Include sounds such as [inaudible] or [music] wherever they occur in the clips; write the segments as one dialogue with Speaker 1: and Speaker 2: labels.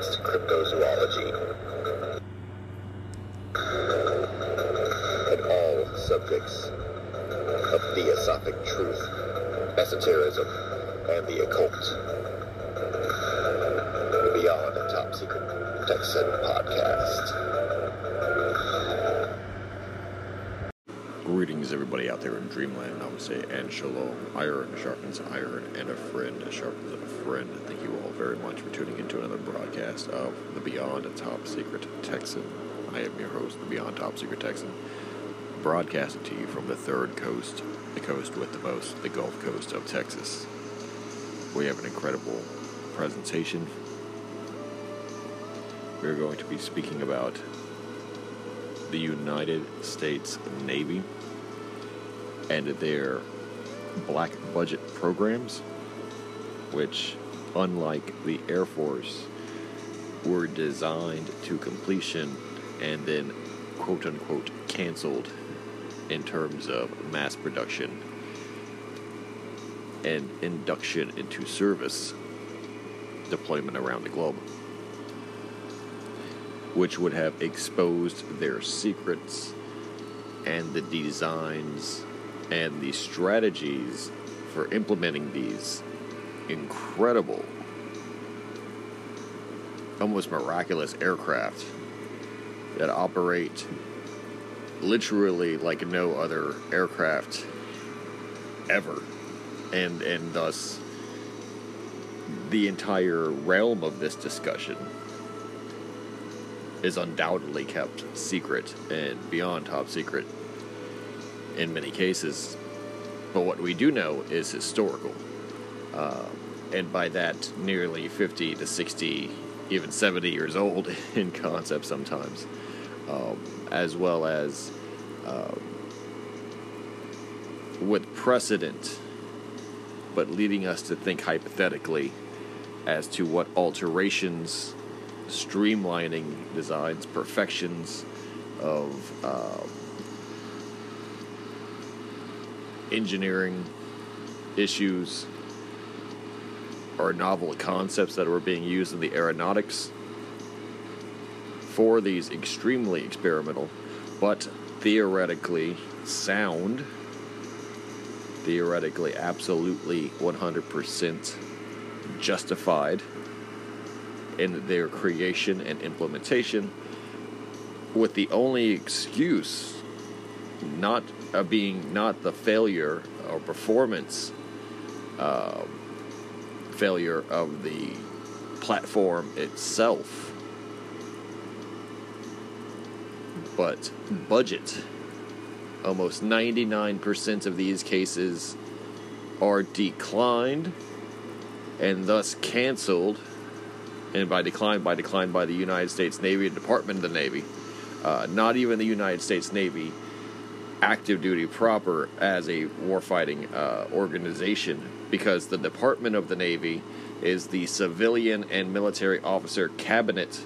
Speaker 1: advanced cryptozoology, and all subjects of theosophic truth, esotericism, and the occult. Beyond the Top Secret Texan podcast.
Speaker 2: Greetings, everybody out there in Dreamland, Namaste, and Shalom. Iron sharpens iron, and a friend sharpens a friend. Very much for tuning into another broadcast of the Beyond Top Secret Texan. I am your host, the Beyond Top Secret Texan, broadcasting to you from the third coast, the coast with the most, the Gulf Coast of Texas. We have an incredible presentation. We're going to be speaking about the United States Navy and their black budget programs, which, unlike the Air Force, were designed to completion and then quote unquote canceled in terms of mass production and induction into service deployment around the globe which would have exposed their secrets and the designs and the strategies for implementing these incredible, almost miraculous aircraft that operate literally like no other aircraft ever and and thus the entire realm of this discussion is undoubtedly kept secret and beyond top secret in many cases. But what we do know is historical. Uh, and by that, nearly 50 to 60, even 70 years old [laughs] in concept sometimes, um, as well as um, with precedent, but leading us to think hypothetically as to what alterations streamlining designs, perfections of uh, engineering issues or novel concepts that were being used in the aeronautics for these extremely experimental but theoretically sound, theoretically absolutely 100% justified in their creation and implementation, with the only excuse not uh, being not the failure or performance uh, failure of the platform itself, but budget. Almost 99% of these cases are declined and thus canceled and by decline, by decline by the United States Navy and Department of the Navy. Uh, not even the United States Navy active duty proper as a warfighting uh, organization, because the Department of the Navy is the civilian and military officer cabinet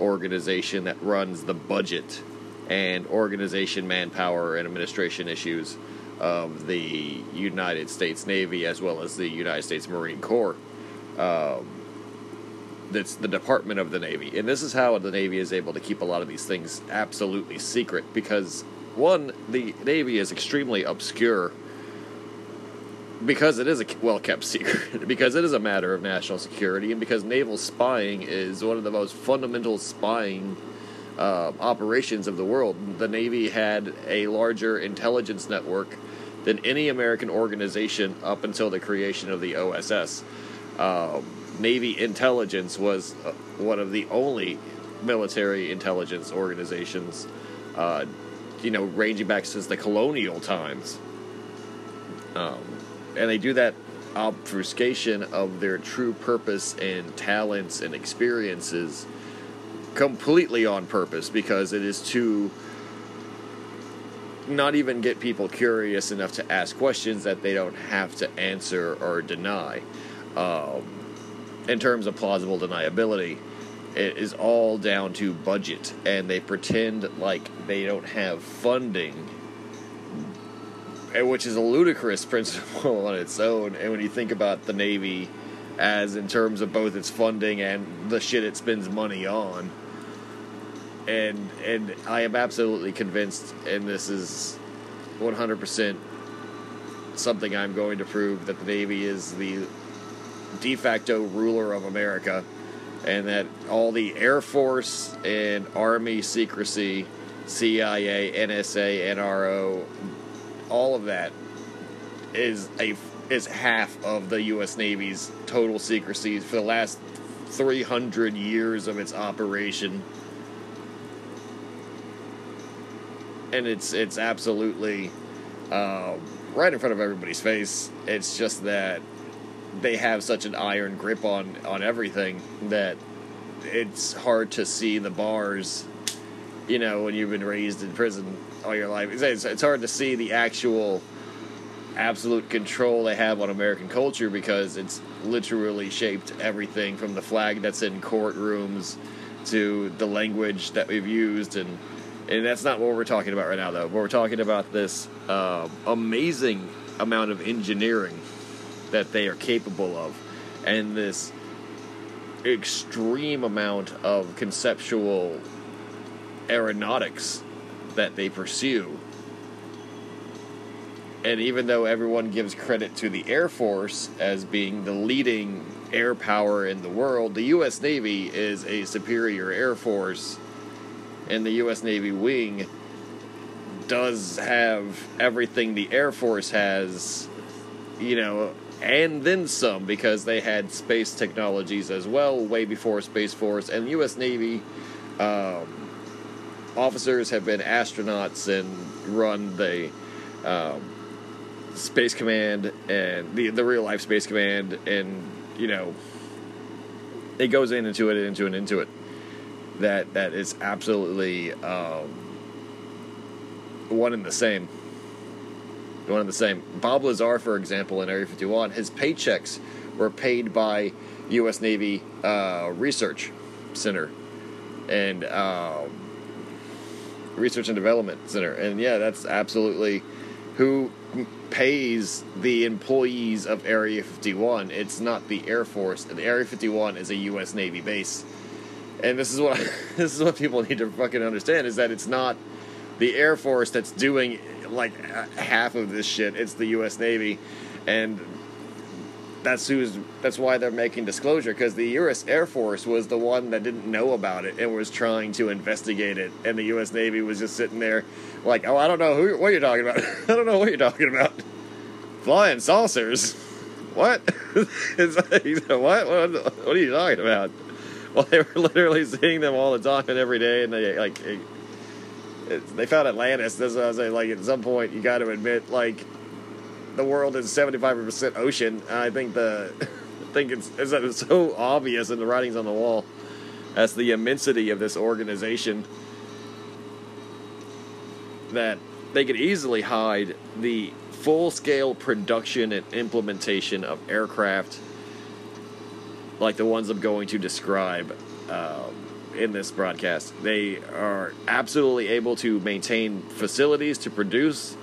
Speaker 2: organization that runs the budget and organization, manpower, and administration issues of the United States Navy as well as the United States Marine Corps. Um, that's the Department of the Navy. And this is how the Navy is able to keep a lot of these things absolutely secret because, one, the Navy is extremely obscure because it is a well kept [laughs] secret, because it is a matter of national security, and because naval spying is one of the most fundamental spying uh, operations of the world. The Navy had a larger intelligence network than any American organization up until the creation of the OSS. Um, Navy intelligence was uh, one of the only military intelligence organizations, uh, you know, ranging back since the colonial times. Um, and they do that obfuscation of their true purpose and talents and experiences completely on purpose because it is to not even get people curious enough to ask questions that they don't have to answer or deny. Um, in terms of plausible deniability, it is all down to budget, and they pretend like they don't have funding, which is a ludicrous principle [laughs] on its own. And when you think about the Navy as in terms of both its funding and the shit it spends money on, and and I am absolutely convinced, and this is 100% something I'm going to prove that the Navy is the de facto ruler of America, and that all the Air Force and Army secrecy, CIA, NSA, NRO, all of that is a is half of the U.S. Navy's total secrecy for the last 300 years of its operation. and it's it's absolutely uh, right in front of everybody's face. It's just that they have such an iron grip on on everything that it's hard to see the bars. You know, when you've been raised in prison all your life, it's, it's hard to see the actual absolute control they have on American culture because it's literally shaped everything from the flag that's in courtrooms to the language that we've used and and that's not what we're talking about right now, though. We're talking about this uh, amazing amount of engineering that they are capable of, and this extreme amount of conceptual aeronautics that they pursue. And even though everyone gives credit to the Air Force as being the leading air power in the world, the U.S. Navy is a superior air force and the U.S. Navy wing does have everything the Air Force has, you know, and then some because they had space technologies as well way before Space Force and U.S. Navy. Um, officers have been astronauts and run the um, Space Command and the the real life Space Command, and you know, it goes in into it, into it, into it that that is absolutely um, one and the same. One and the same. Bob Lazar, for example, in Area 51, his paychecks were paid by U.S. Navy uh, Research Center and um, Research and Development Center, and yeah, that's absolutely who pays the employees of Area 51. It's not the Air Force. The Area 51 is a U.S. Navy base and this is what [laughs] this is what people need to fucking understand is that it's not the Air Force that's doing like uh, half of this shit. It's the U.S. Navy, and that's who's that's why they're making disclosure because the U.S. Air Force was the one that didn't know about it and was trying to investigate it, and the U.S. Navy was just sitting there like, oh, I don't know who what you're talking about. [laughs] I don't know what you're talking about. Flying saucers. What? [laughs] what? What? What are you talking about? [laughs] well, they were literally seeing them all the time and every day, and they like it, it, they found Atlantis. That's what I was saying. Like at some point, you got to admit, like the world is seventy five percent ocean. I think the [laughs] I think it's, it's so obvious in the writings on the wall as the immensity of this organization that they could easily hide the full scale production and implementation of aircraft like the ones I'm going to describe um, in this broadcast. They are absolutely able to maintain facilities to produce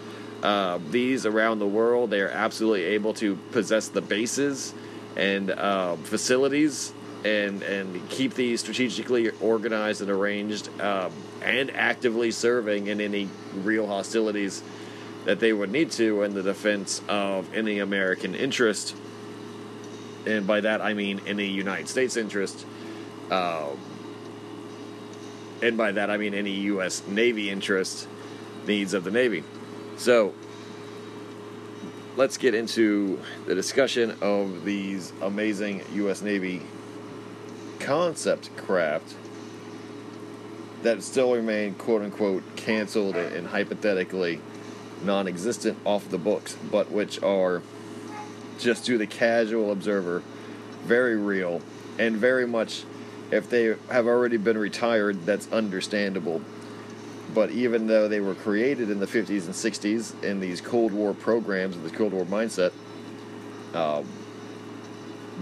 Speaker 2: uh, these around the world. They are absolutely able to possess the bases and uh, facilities and and keep these strategically organized and arranged um, and actively serving in any real hostilities that they would need to in the defense of any American interest and by that I mean any United States interest, uh, and by that I mean any U.S. Navy interest needs of the Navy. So let's get into the discussion of these amazing U.S. Navy concept craft that still remain quote unquote canceled and hypothetically non existent off the books, but which are just to the casual observer, very real, and very much, if they have already been retired, that's understandable. But even though they were created in the 50s and 60s in these Cold War programs with the Cold War mindset, um,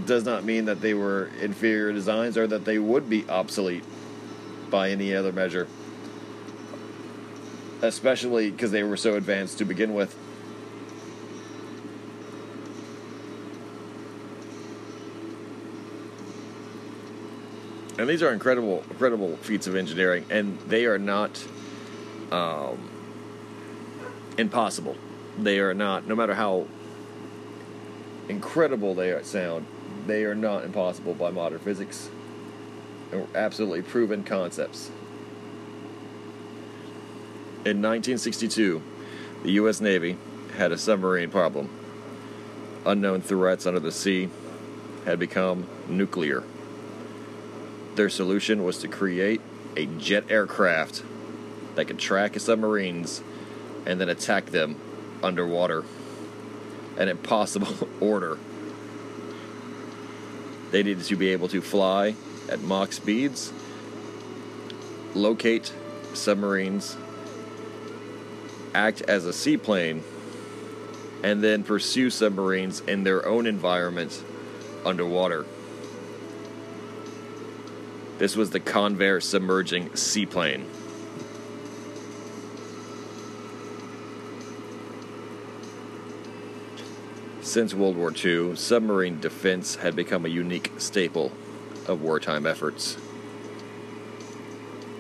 Speaker 2: does not mean that they were inferior designs or that they would be obsolete by any other measure. Especially because they were so advanced to begin with. And these are incredible, incredible feats of engineering, and they are not um, impossible. They are not, no matter how incredible they sound, they are not impossible by modern physics. They're absolutely proven concepts. In 1962, the U.S. Navy had a submarine problem. Unknown threats under the sea had become nuclear. Their solution was to create a jet aircraft that could track submarines and then attack them underwater. An impossible [laughs] order. They needed to be able to fly at Mach speeds, locate submarines, act as a seaplane, and then pursue submarines in their own environment underwater. This was the Convair submerging seaplane. Since World War II, submarine defense had become a unique staple of wartime efforts.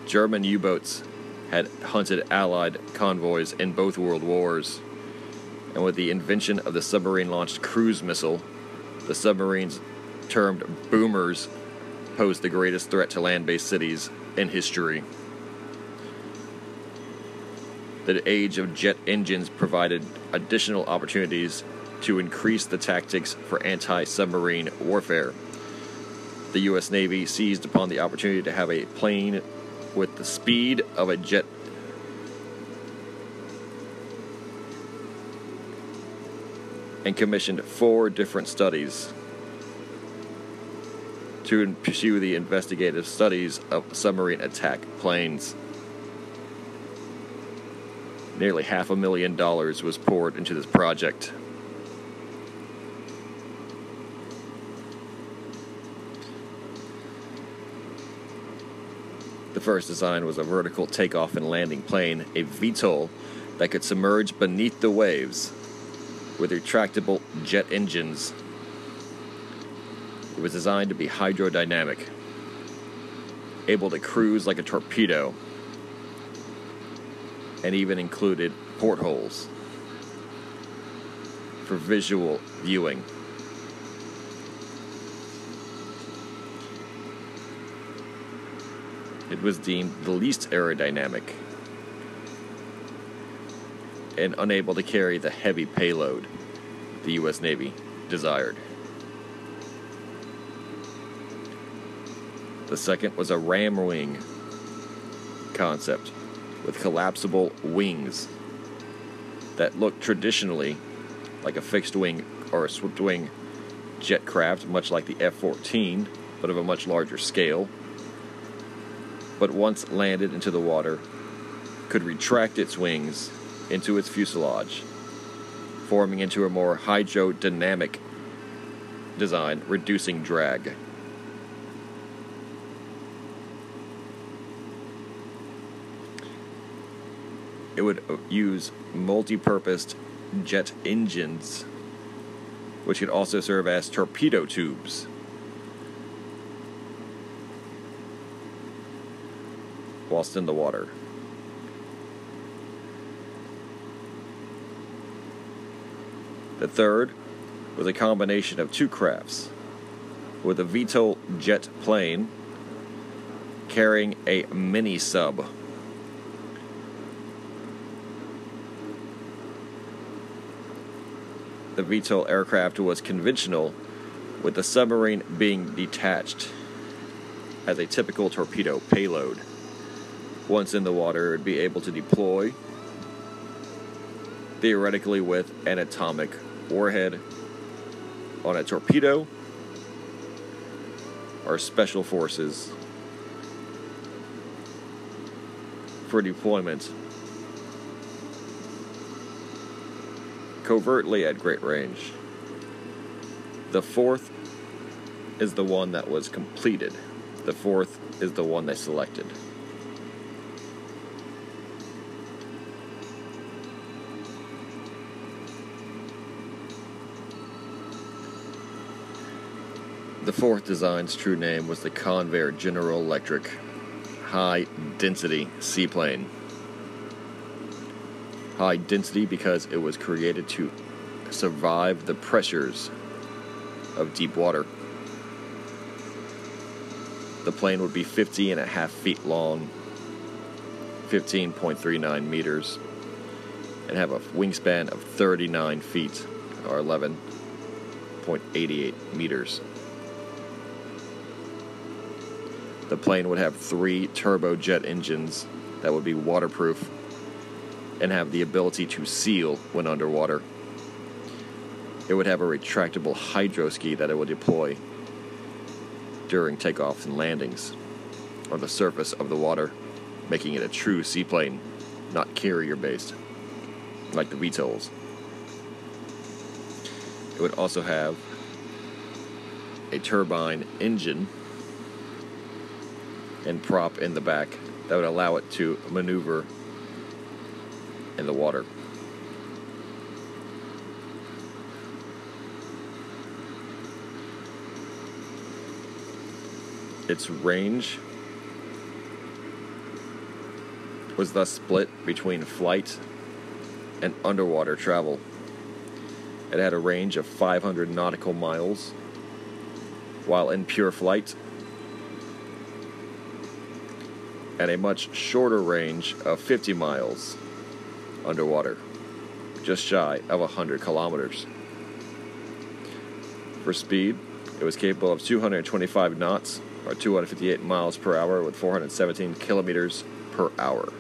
Speaker 2: German U boats had hunted Allied convoys in both world wars, and with the invention of the submarine launched cruise missile, the submarines termed boomers posed the greatest threat to land based cities in history. The age of jet engines provided additional opportunities to increase the tactics for anti submarine warfare. The U.S. Navy seized upon the opportunity to have a plane with the speed of a jet and commissioned four different studies to pursue the investigative studies of submarine attack planes. Nearly half a million dollars was poured into this project. First design was a vertical takeoff and landing plane, a VTOL that could submerge beneath the waves with retractable jet engines. It was designed to be hydrodynamic, able to cruise like a torpedo, and even included portholes for visual viewing. It was deemed the least aerodynamic and unable to carry the heavy payload the U.S. Navy desired. The second was a ram wing concept with collapsible wings that looked traditionally like a fixed wing or a swept wing jet craft, much like the F 14, but of a much larger scale but once landed into the water, could retract its wings into its fuselage, forming into a more hydrodynamic design, reducing drag. It would uh, use multi purposed jet engines, which could also serve as torpedo tubes. Whilst in the water. The third was a combination of two crafts, with a VTOL jet plane carrying a mini sub. The VTOL aircraft was conventional, with the submarine being detached as a typical torpedo payload once in the water, it would be able to deploy, theoretically with an atomic warhead, on a torpedo or special forces for deployment covertly at great range. The fourth is the one that was completed. The fourth is the one they selected. The fourth design's true name was the Convair General Electric High Density Seaplane. High density because it was created to survive the pressures of deep water. The plane would be 50 and a half feet long, 15.39 meters, and have a wingspan of 39 feet or 11.88 meters. The plane would have three turbojet engines that would be waterproof and have the ability to seal when underwater. It would have a retractable hydroski that it would deploy during takeoffs and landings on the surface of the water, making it a true seaplane, not carrier based, like the VTOLs. It would also have a turbine engine and prop in the back that would allow it to maneuver in the water. Its range was thus split between flight and underwater travel. It had a range of 500 nautical miles, while in pure flight, and a much shorter range of 50 miles underwater, just shy of 100 kilometers. For speed, it was capable of 225 knots or 258 miles per hour with 417 kilometers per hour.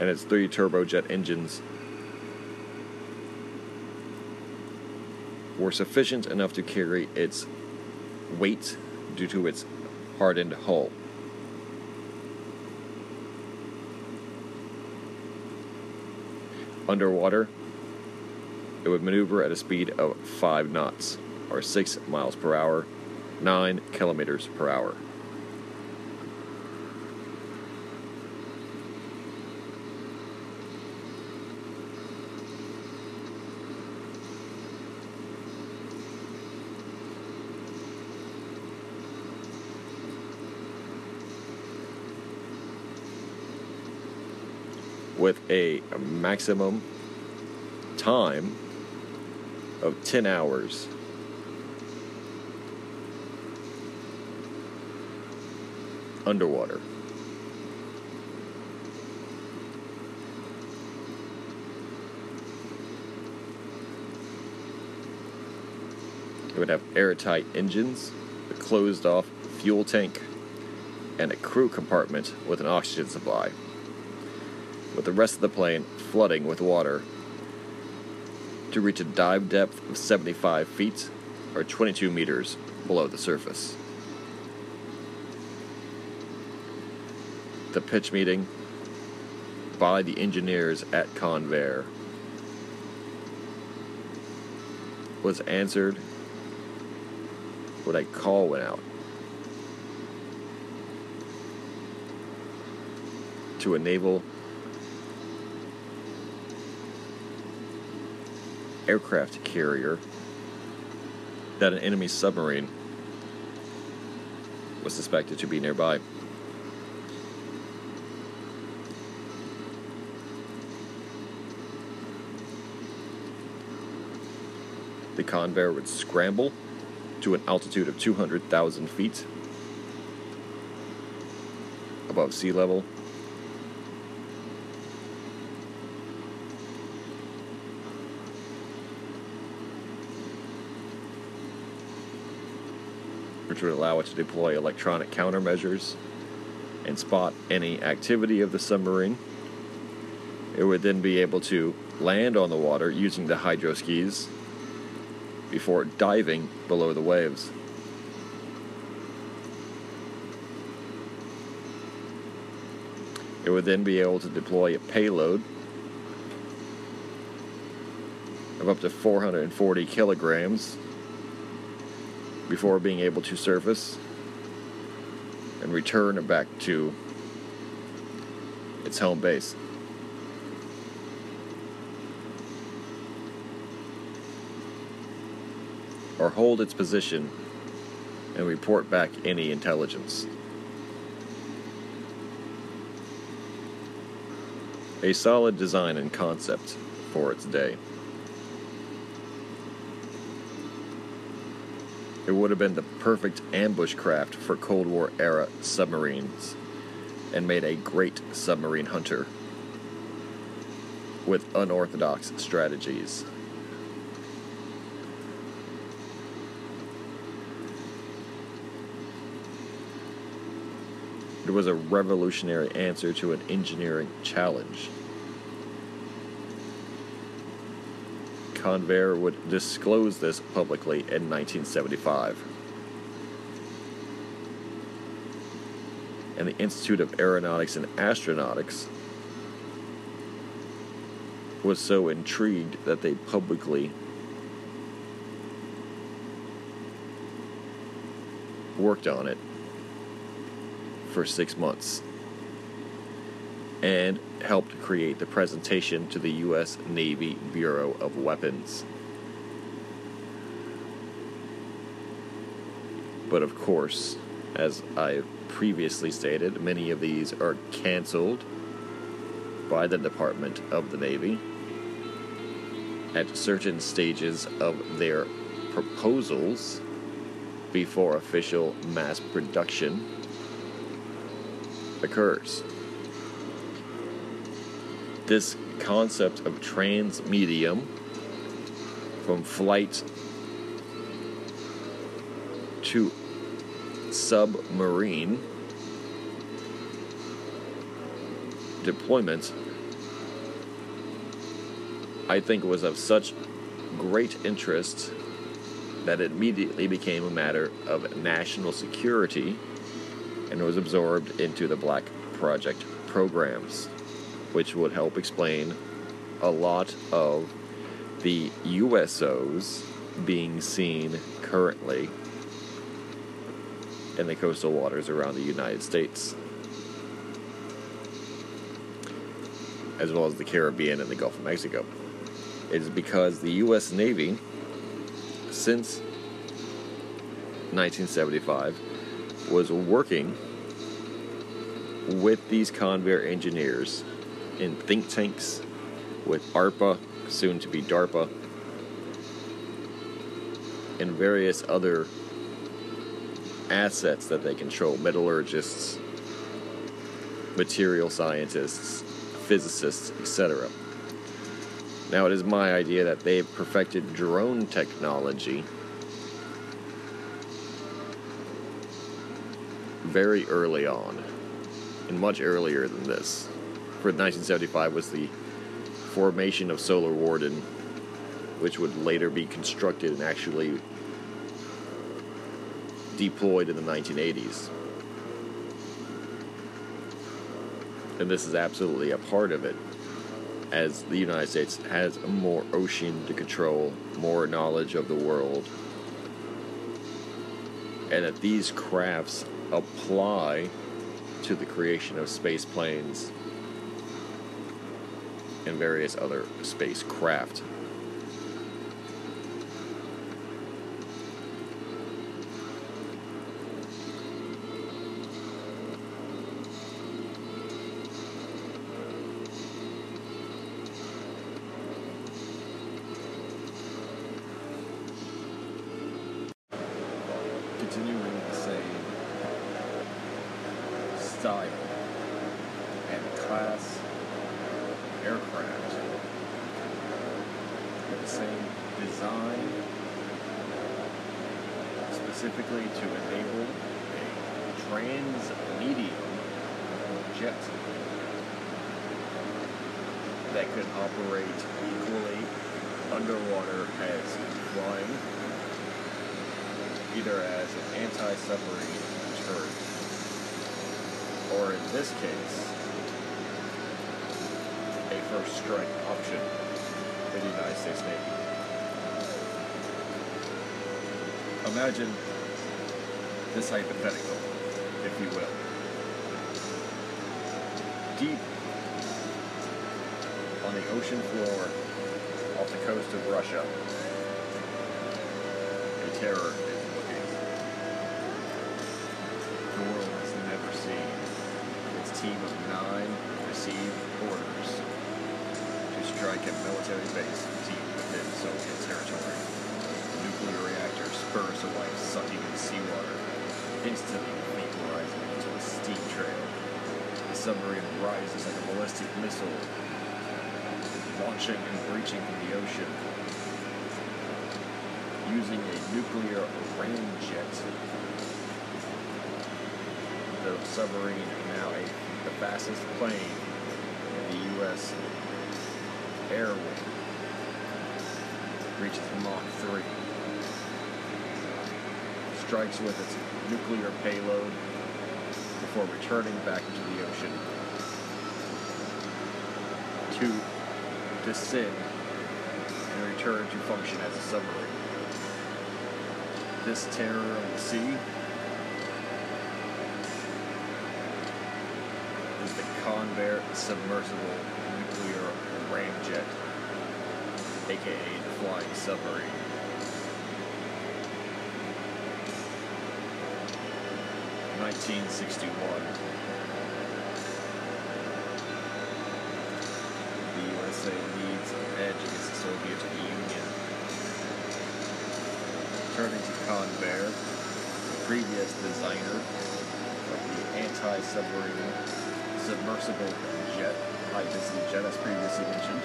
Speaker 2: And its three turbojet engines were sufficient enough to carry its weight due to its hardened hull. Underwater, it would maneuver at a speed of 5 knots, or 6 miles per hour, 9 kilometers per hour. A maximum time of 10 hours. Underwater. It would have airtight engines, a closed off fuel tank, and a crew compartment with an oxygen supply with the rest of the plane flooding with water to reach a dive depth of 75 feet or 22 meters below the surface. The pitch meeting by the engineers at Convair was answered when a call went out to a naval aircraft carrier that an enemy submarine was suspected to be nearby. The Convair would scramble to an altitude of 200,000 feet above sea level which would allow it to deploy electronic countermeasures and spot any activity of the submarine. It would then be able to land on the water using the hydro skis before diving below the waves. It would then be able to deploy a payload of up to 440 kilograms before being able to surface and return back to its home base. Or hold its position and report back any intelligence. A solid design and concept for its day. It would have been the perfect ambush craft for Cold War era submarines and made a great submarine hunter with unorthodox strategies. It was a revolutionary answer to an engineering challenge. Convair would disclose this publicly in 1975. And the Institute of Aeronautics and Astronautics was so intrigued that they publicly worked on it for six months and helped create the presentation to the U.S. Navy Bureau of Weapons. But of course, as I previously stated, many of these are canceled by the Department of the Navy at certain stages of their proposals before official mass production occurs this concept of transmedium from flight to submarine deployment, I think was of such great interest that it immediately became a matter of national security and was absorbed into the Black Project programs which would help explain a lot of the USOs being seen currently in the coastal waters around the United States, as well as the Caribbean and the Gulf of Mexico. It is because the U.S. Navy, since 1975, was working with these Convair engineers in think tanks with ARPA, soon to be DARPA, and various other assets that they control metallurgists, material scientists, physicists, etc. Now, it is my idea that they've perfected drone technology very early on, and much earlier than this for 1975 was the formation of Solar Warden, which would later be constructed and actually deployed in the 1980s. And this is absolutely a part of it, as the United States has more ocean to control, more knowledge of the world, and that these crafts apply to the creation of space planes and various other spacecraft. That could operate equally underwater as flying, either as an anti-submarine turret, or in this case, a first strike option for the United States Navy. Imagine this hypothetical, if you will. Deep on the ocean floor off the coast of Russia, a terror is looking. The world has never seen its team of nine received orders to strike a military base deep within Soviet territory. The nuclear reactor spurs away, sucking in seawater, instantly vaporizing into a steam trail. The submarine rises like a ballistic missile and breaching the ocean using a nuclear ramjet. The submarine now a, the fastest plane in the U.S. air wing reaches Mach 3. Strikes with its nuclear payload before returning back into the ocean to descend and return to function as a submarine. This terror of the sea is the Convair submersible nuclear ramjet, aka the flying submarine. Nineteen sixty one. The USA needs an edge against the Soviet Union. Turning to Convair, the previous designer of the anti-submarine submersible jet, high-density jet as previously mentioned,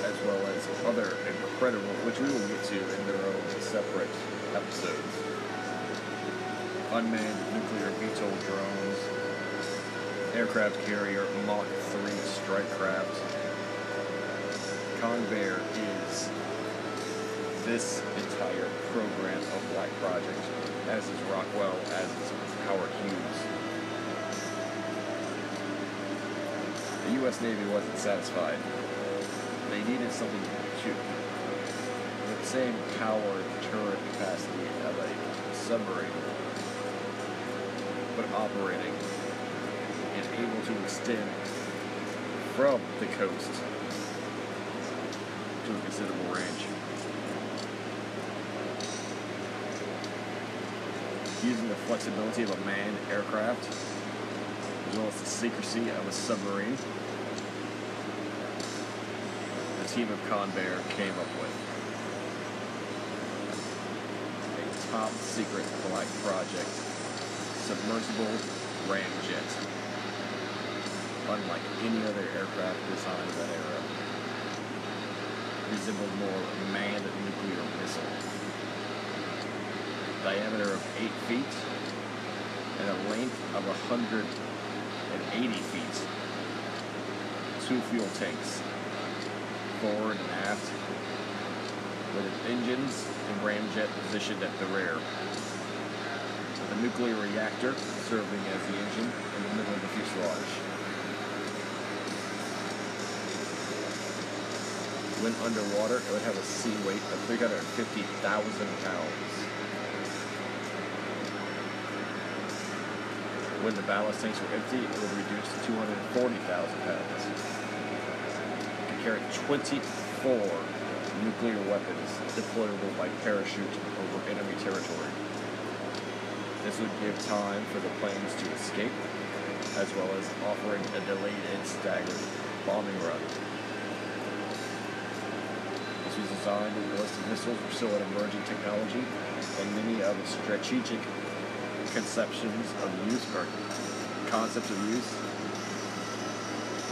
Speaker 2: as well as other incredible, which we will get to in their own separate episodes. Unmanned nuclear VTOL drones, aircraft carrier Mach 3 strike craft. Convair is this entire program of Black Project, as is Rockwell, as is Howard Hughes. The U.S. Navy wasn't satisfied. They needed something to with the same power and turret capacity of a submarine, but operating able to extend from the coast to a considerable range. Using the flexibility of a manned aircraft, as well as the secrecy of a submarine, the team of Convair came up with a top secret black project submersible ramjet unlike any other aircraft designed of that era. Resembled more a manned nuclear missile. Diameter of 8 feet and a length of 180 feet. Two fuel tanks, forward and aft, with its engines and ramjet positioned at the rear. With a nuclear reactor serving as the engine in the middle of the fuselage. When underwater, it would have a sea weight of 350,000 pounds. When the ballast tanks were empty, it would reduce to 240,000 pounds. It carried 24 nuclear weapons deployable by parachute over enemy territory. This would give time for the planes to escape, as well as offering a delayed and staggered bombing run. This was designed when ballistic missiles were still an emerging technology, and many of its strategic conceptions of use or concepts of use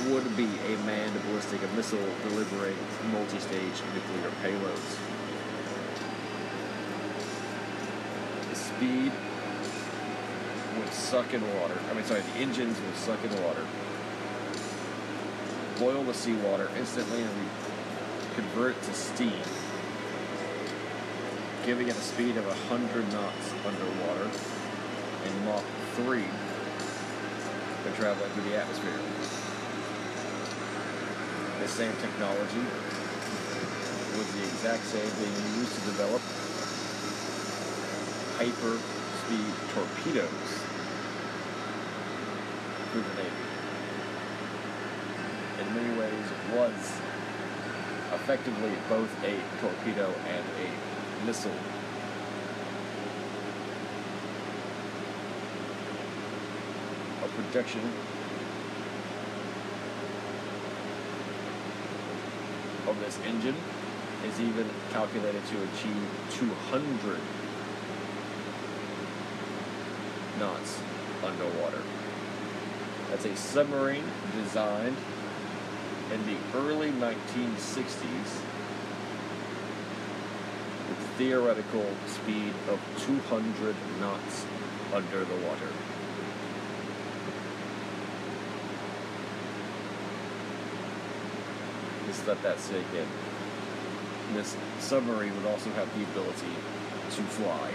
Speaker 2: would be a manned ballistic missile delivering multi-stage nuclear payloads. The speed would suck in water. I mean, sorry, the engines would suck in water, boil the seawater instantly, and convert to steam, giving it a speed of 100 knots underwater in Mach 3 when traveling through the atmosphere. The same technology was the exact same being used to develop hyper speed torpedoes through the Navy. In many ways, it was effectively both a torpedo and a missile. A projection of this engine is even calculated to achieve 200 knots underwater. That's a submarine designed in the early 1960s with theoretical speed of 200 knots under the water. Just let that sink in. This submarine would also have the ability to fly.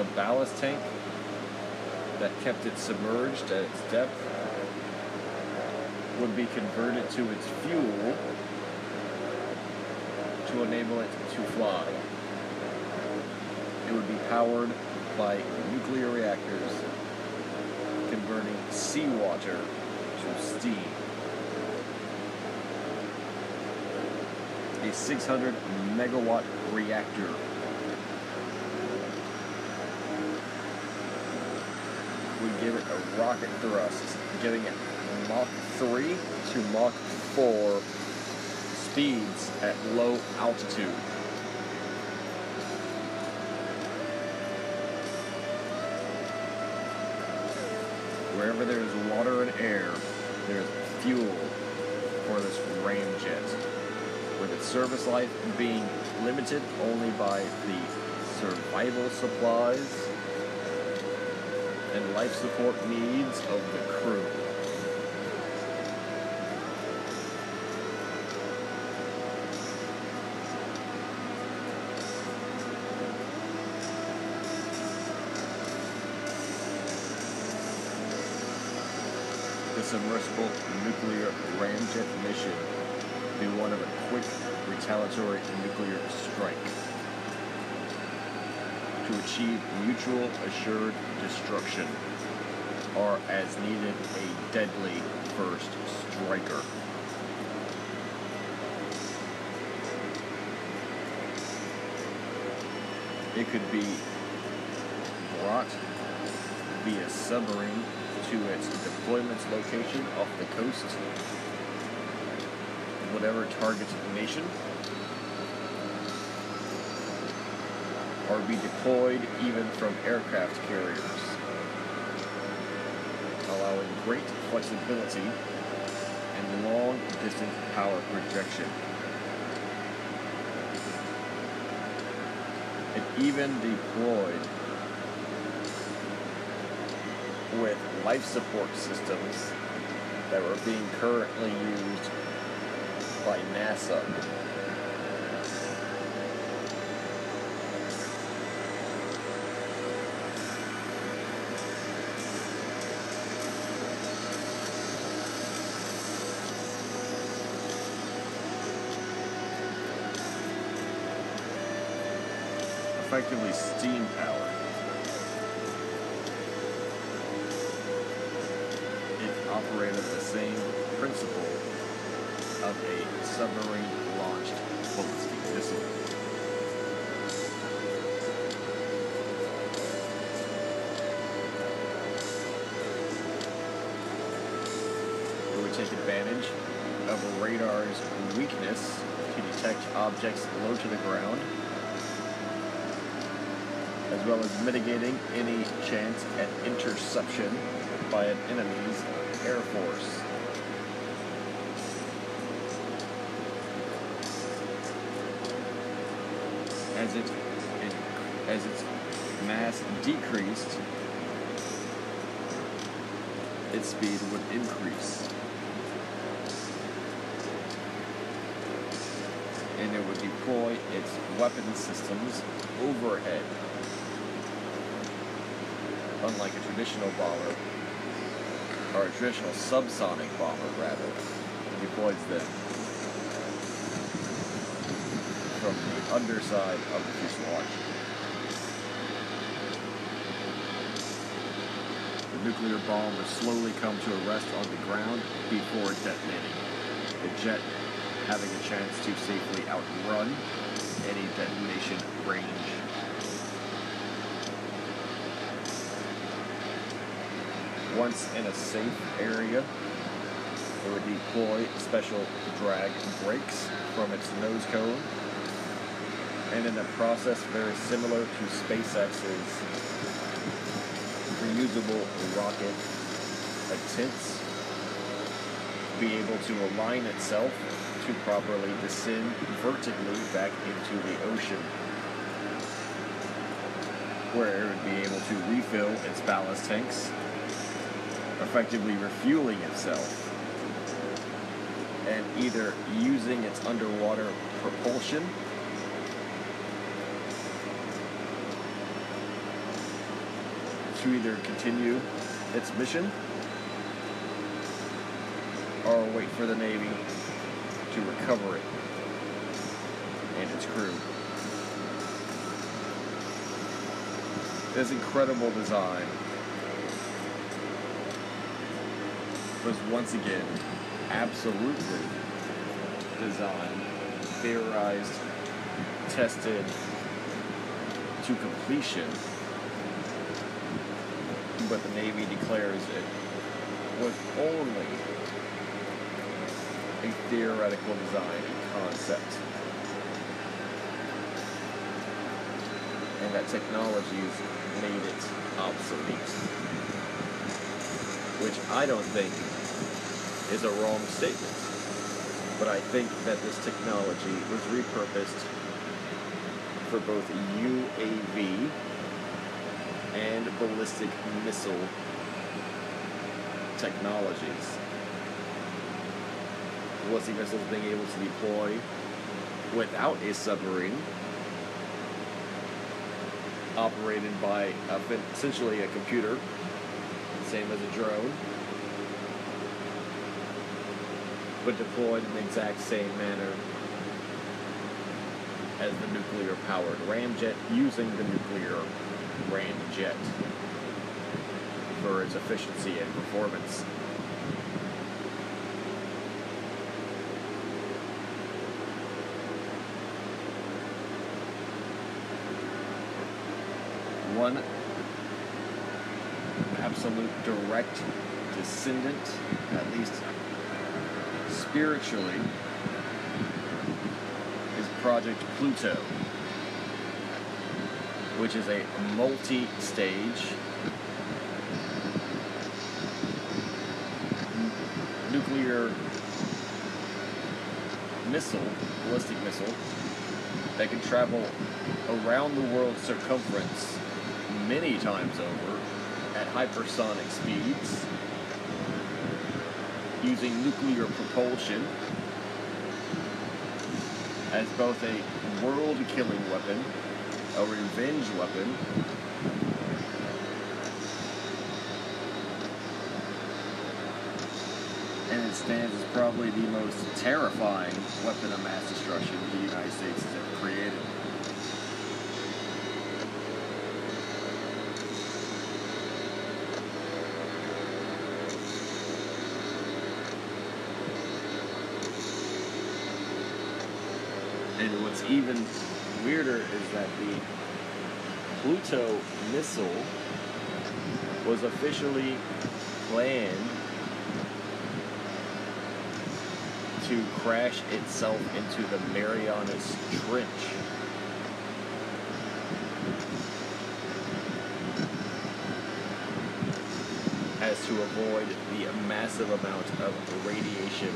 Speaker 2: The ballast tank that kept it submerged at its depth would be converted to its fuel to enable it to fly. It would be powered by nuclear reactors, converting seawater to steam. A 600 megawatt reactor give it a rocket thrust, giving it Mach 3 to Mach 4 speeds at low altitude. Wherever there is water and air, there is fuel for this ramjet, with its service life being limited only by the survival supplies and life support needs of the crew. The submersible nuclear ramjet mission be one of a quick retaliatory nuclear strike to achieve mutual assured destruction, or as needed, a deadly first striker. It could be brought via submarine to its deployment's location off the coast, whatever target nation, or be deployed even from aircraft carriers, allowing great flexibility and long distance power projection. It even deployed with life support systems that were being currently used by NASA. Effectively steam powered. It operated the same principle of a submarine launched ballistic missile. Take advantage of radar's weakness to detect objects low to the ground, as well as mitigating any chance at interception by an enemy's air force. As it, it as its mass decreased, its speed would increase. and it would deploy its weapon systems overhead. Unlike a traditional bomber, or a traditional subsonic bomber, rather, deploys them from the underside of the fuselage. The nuclear bomb would slowly come to a rest on the ground before detonating. The jet having a chance to safely outrun any detonation range. Once in a safe area, it would deploy special drag brakes from its nose cone and in a process very similar to SpaceX's reusable rocket attempts be able to align itself to properly descend vertically back into the ocean where it would be able to refill its ballast tanks effectively refueling itself and either using its underwater propulsion to either continue its mission or wait for the Navy to recover it and its crew. This incredible design was once again absolutely designed, theorized, tested to completion but the Navy declares it was only a theoretical design and concept. And that technologies made it obsolete. Which I don't think is a wrong statement. But I think that this technology was repurposed for both UAV and ballistic missile technologies. Ballistic missiles being able to deploy without a submarine, operated by essentially a computer, same as a drone, but deployed in the exact same manner as the nuclear powered ramjet using the nuclear ramjet for its efficiency and performance. One absolute direct descendant, at least spiritually, is Project Pluto which is a multi-stage nuclear missile, ballistic missile, that can travel around the world's circumference many times over at hypersonic speeds using nuclear propulsion as both a world-killing weapon a revenge weapon. And it stands as probably the most terrifying weapon of mass destruction the United States has ever created. And what's even weirder is that the Pluto missile was officially planned to crash itself into the Marianas Trench. As to avoid the massive amount of radiation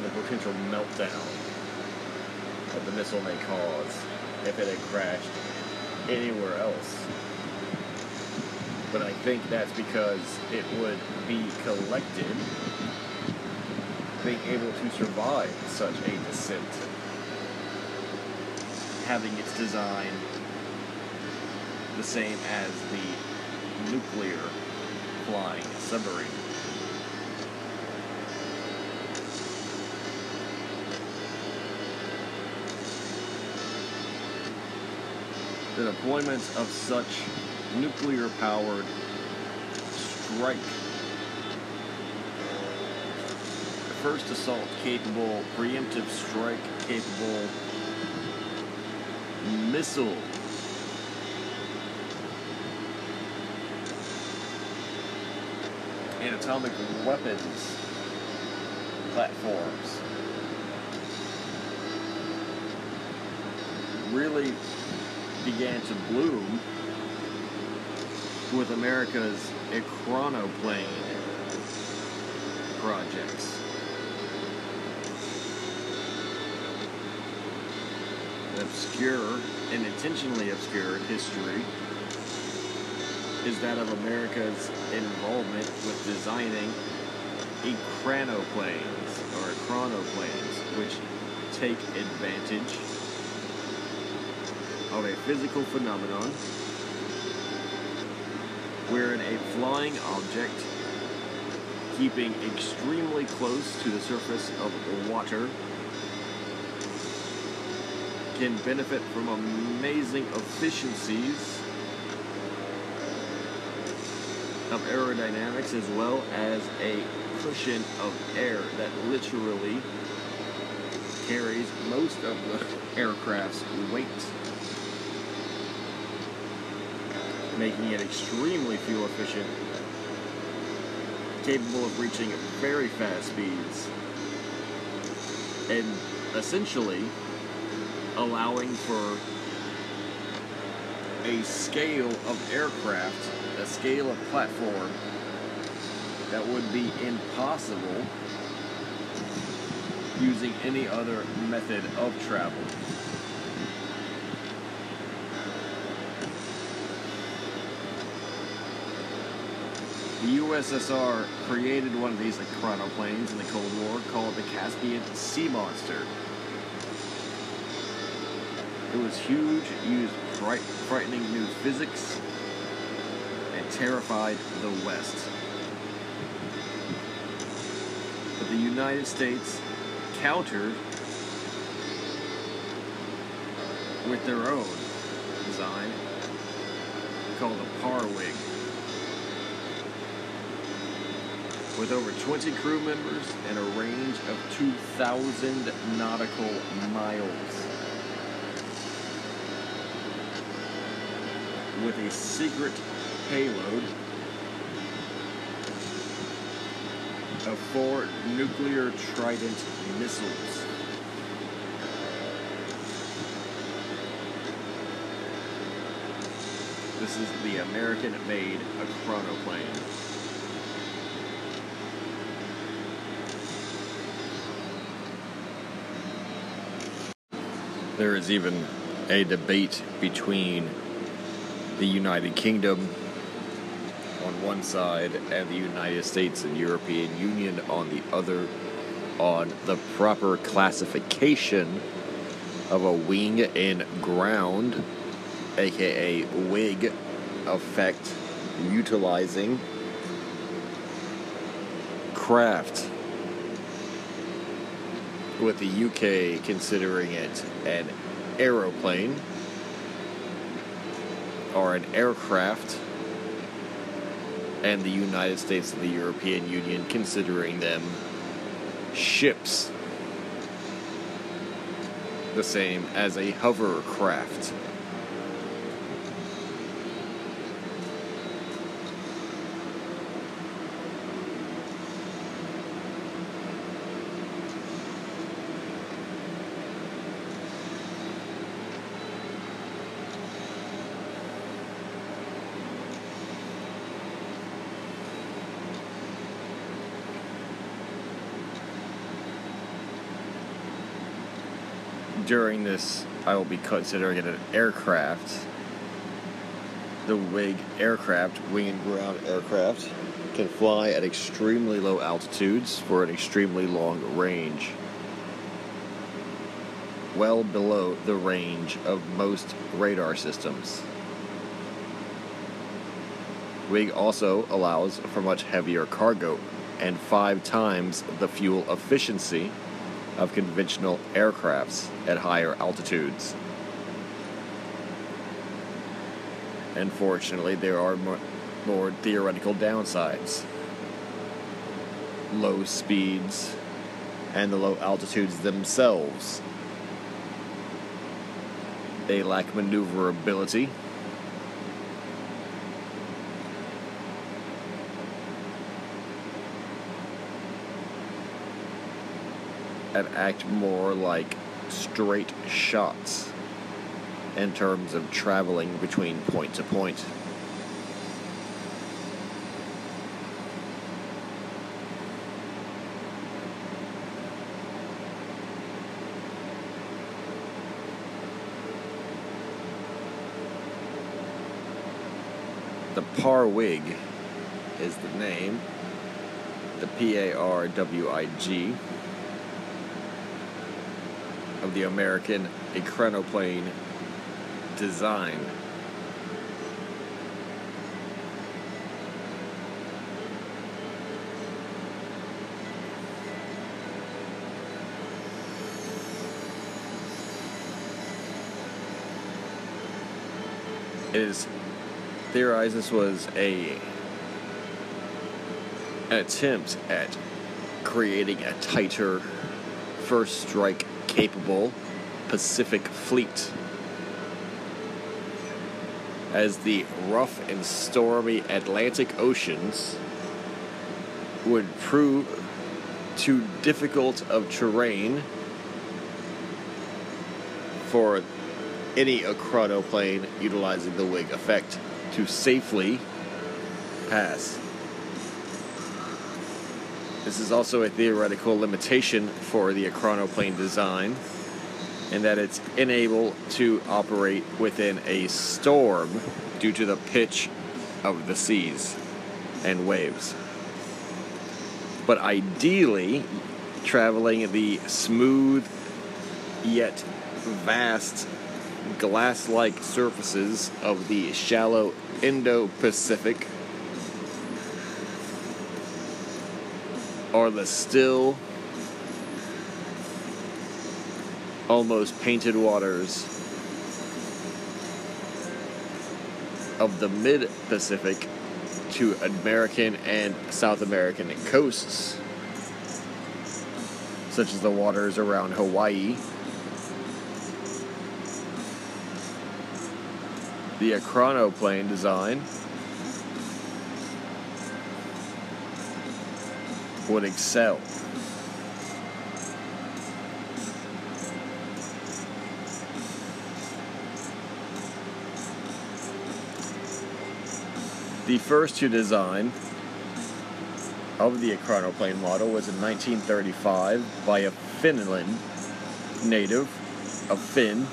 Speaker 2: and the potential meltdown that the missile may cause if it had crashed anywhere else. But I think that's because it would be collected, being able to survive such a descent, having its design the same as the nuclear flying submarine. The deployment of such nuclear powered strike. First assault capable, preemptive strike capable missile and atomic weapons platforms really began to bloom with America's Ekranoplane projects. Obscure and intentionally obscure history is that of America's involvement with designing ekranoplanes or chronoplanes, which take advantage of a physical phenomenon. Wherein a flying object keeping extremely close to the surface of water. Can benefit from amazing efficiencies of aerodynamics as well as a cushion of air that literally carries most of the [laughs] aircraft's weight, making it extremely fuel efficient, capable of reaching very fast speeds, and essentially allowing for a scale of aircraft a scale of platform that would be impossible using any other method of travel. USSR created one of these chronoplanes in the Cold War called the Caspian Sea Monster. It was huge, used fright, frightening new physics, and terrified the West. But the United States countered with their own design called the Parwig. With over 20 crew members and a range of 2,000 nautical miles. With a secret payload of four nuclear Trident missiles. This is the American made chronoplane. There is even a debate between the United Kingdom on one side and the United States and European Union on the other on the proper classification of a wing and ground, aka wig effect, utilizing craft. With the UK considering it an aeroplane or an aircraft and the United States and the European Union considering them ships, the same as a hovercraft. During this, I will be considering it an aircraft. The WIG aircraft, wing and ground aircraft, can fly at extremely low altitudes for an extremely long range. Well below the range of most radar systems. WIG also allows for much heavier cargo and five times the fuel efficiency of conventional aircrafts at higher altitudes. Unfortunately, there are more, more theoretical downsides. Low speeds and the low altitudes themselves. They lack maneuverability and act more like straight shots in terms of traveling between point to point. The Parwig is the name. The P A R W I G the American Ekranoplane design. It is theorized this was a attempt at creating a tighter first strike capable Pacific Fleet. As the rough and stormy Atlantic Oceans would prove too difficult of terrain for any plane utilizing the wing effect to safely pass. This is also a theoretical limitation for the Ekranoplane design in that it's unable to operate within a storm due to the pitch of the seas and waves. But ideally, traveling the smooth yet vast glass like surfaces of the shallow Indo Pacific are the still, almost painted waters of the mid Pacific to American and South American coasts, such as the waters around Hawaii. The Ekranoplane design would excel. The first to design of the Ekranoplane model was in 1935 by a Finland native, a Finn,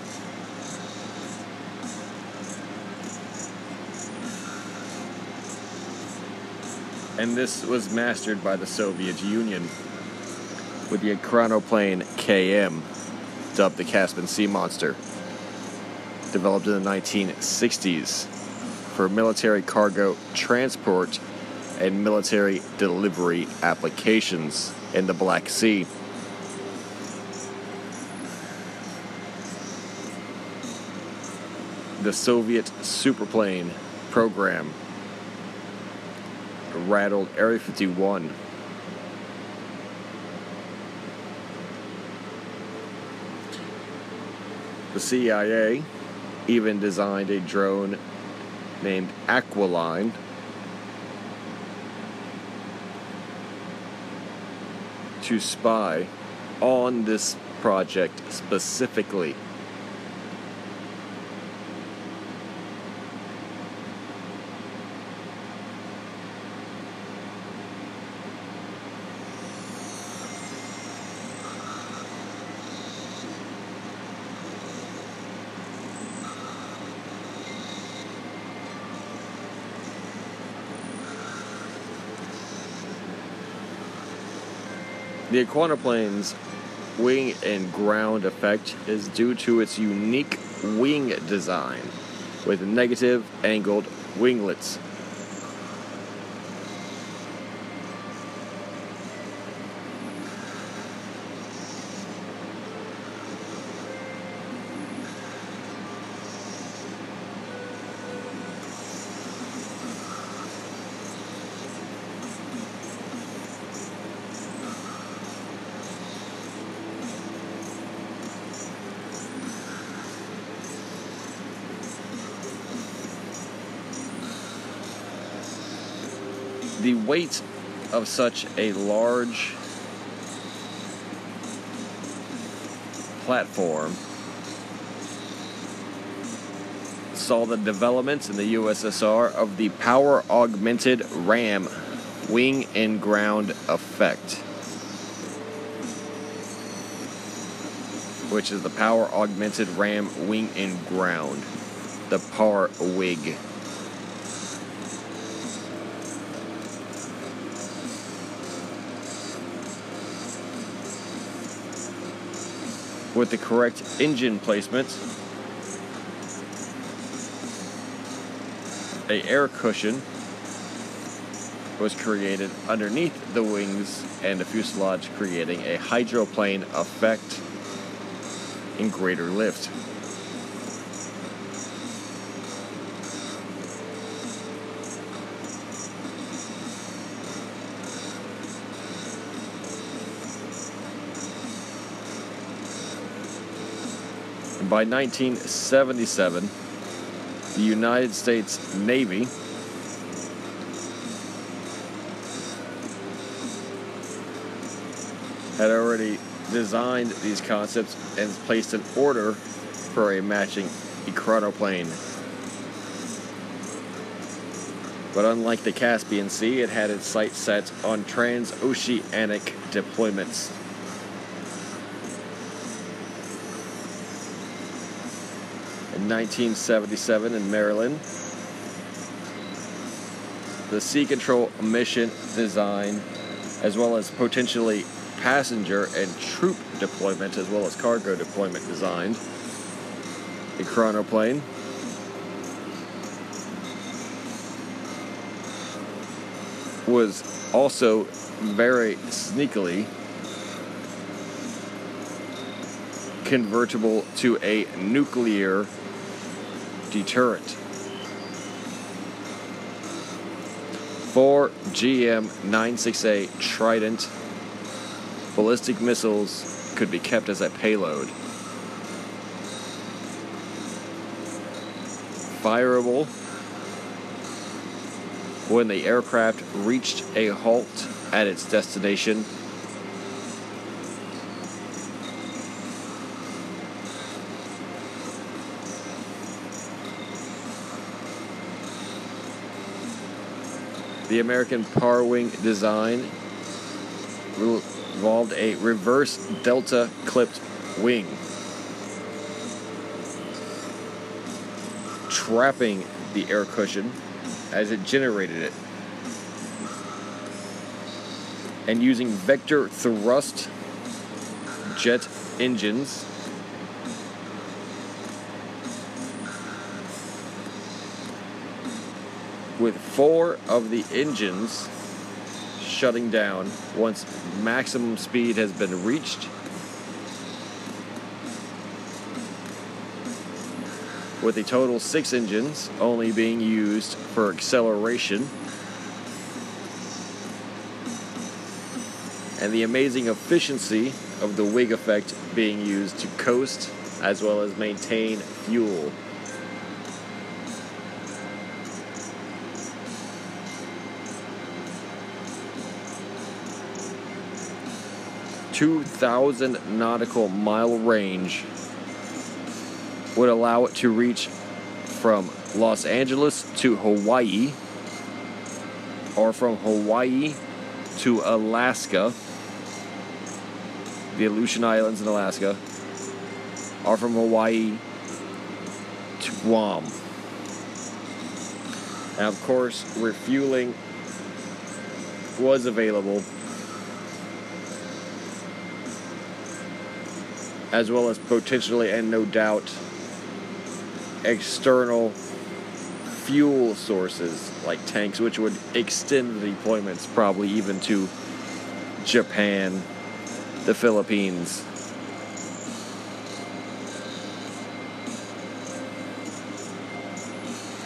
Speaker 2: and this was mastered by the Soviet Union with the Ekranoplane KM, dubbed the Caspian Sea Monster, developed in the 1960s for military cargo transport and military delivery applications in the Black Sea. The Soviet Superplane program rattled Area 51. The CIA even designed a drone named Aquiline to spy on this project specifically. The Ekranoplane's wing and ground effect is due to its unique wing design with negative angled winglets. the weight of such a large platform saw the development in the USSR of the power augmented ram wing and ground effect, which is the power augmented ram wing and ground, the PAR WIG. With the correct engine placement, a air cushion was created underneath the wings and the fuselage creating a hydroplane effect in greater lift. By 1977, the United States Navy had already designed these concepts and placed an order for a matching ekranoplane. But unlike the Caspian Sea, it had its sights set on transoceanic deployments. 1977 in Maryland. The Sea Control mission design, as well as potentially passenger and troop deployment, as well as cargo deployment designed. The chronoplane. Was also very sneakily convertible to a nuclear deterrent. Four GM 96A Trident ballistic missiles could be kept as a payload. Fireable when the aircraft reached a halt at its destination The American Par Wing design involved a reverse delta clipped wing, trapping the air cushion as it generated it, and using vector thrust jet engines with four of the engines shutting down once maximum speed has been reached. With a total six engines only being used for acceleration. And the amazing efficiency of the wig effect being used to coast as well as maintain fuel. 2,000 nautical mile range would allow it to reach from Los Angeles to Hawaii or from Hawaii to Alaska, the Aleutian Islands in Alaska, or from Hawaii to Guam. And of course, refueling was available as well as potentially and no doubt external fuel sources like tanks, which would extend the deployments probably even to Japan, the Philippines.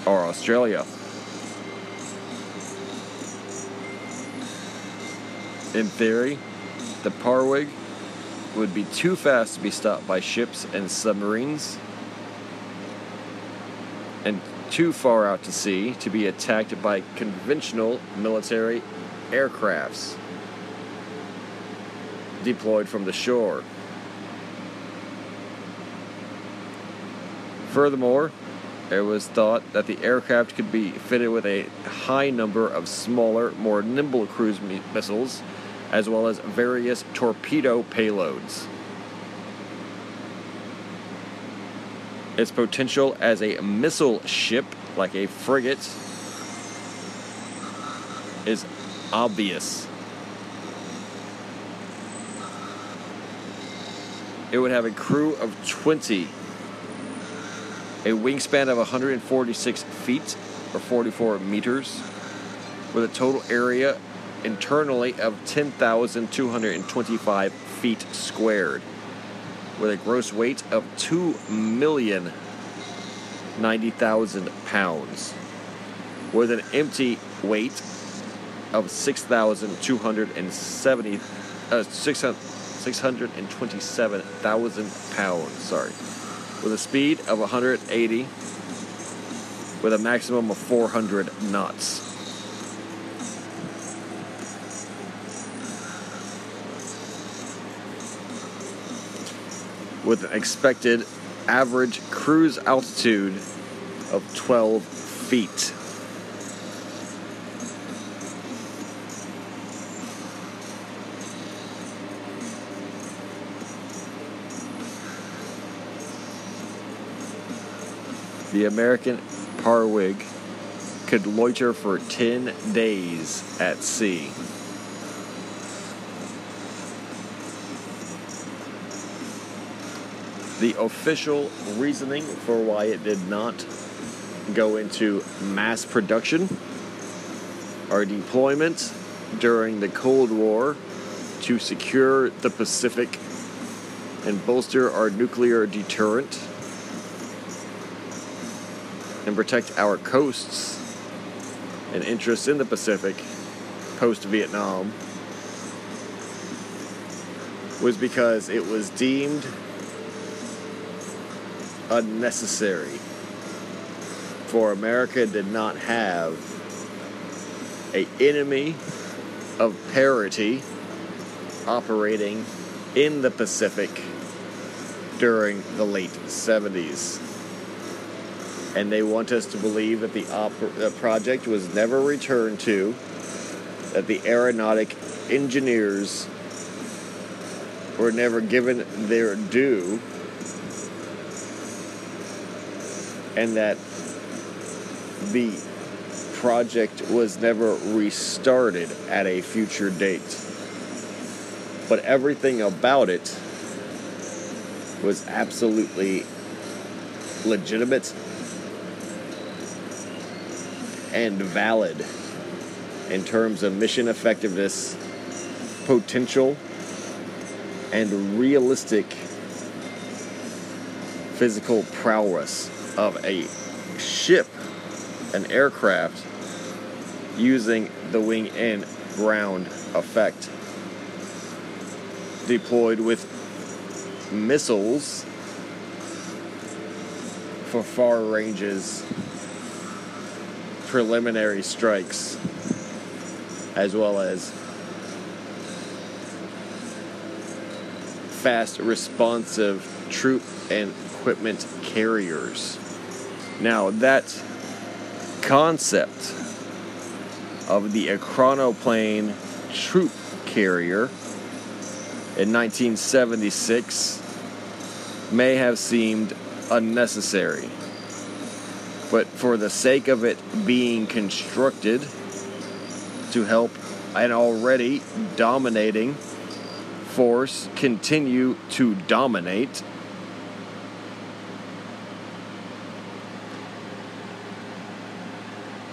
Speaker 2: Or Australia. In theory, the Parwig would be too fast to be stopped by ships and submarines, and too far out to sea to be attacked by conventional military aircrafts deployed from the shore. Furthermore, it was thought that the aircraft could be fitted with a high number of smaller, more nimble cruise mi- missiles, as well as various torpedo payloads. Its potential as a missile ship, like a frigate, is obvious. It would have a crew of 20, a wingspan of 146 feet or 44 meters, with a total area internally of 10,225 feet squared, with a gross weight of 2 million 90,000 pounds, with an empty weight of 6,270 uh, 600 627,000 pounds, sorry, with a speed of 180 with a maximum of 400 knots. With an expected average cruise altitude of 12 feet. the American Parwig could loiter for 10 days at sea. The official reasoning for why it did not go into mass production or deployment during the Cold War to secure the Pacific and bolster our nuclear deterrent and protect our coasts and interests in the Pacific post Vietnam was because it was deemed unnecessary. For America did not have a enemy of parity operating in the Pacific during the late 70s and they want us to believe that the, op- the project was never returned to, that the aeronautic engineers were never given their due, and that the project was never restarted at a future date. But everything about it was absolutely legitimate and valid in terms of mission effectiveness, potential, and realistic physical prowess of a ship, an aircraft, using the wing and ground effect. Deployed with missiles for far ranges preliminary strikes as well as fast responsive troop and equipment carriers. Now, that concept of the Ekranoplane troop carrier in 1976 may have seemed unnecessary. But for the sake of it being constructed to help an already dominating force continue to dominate,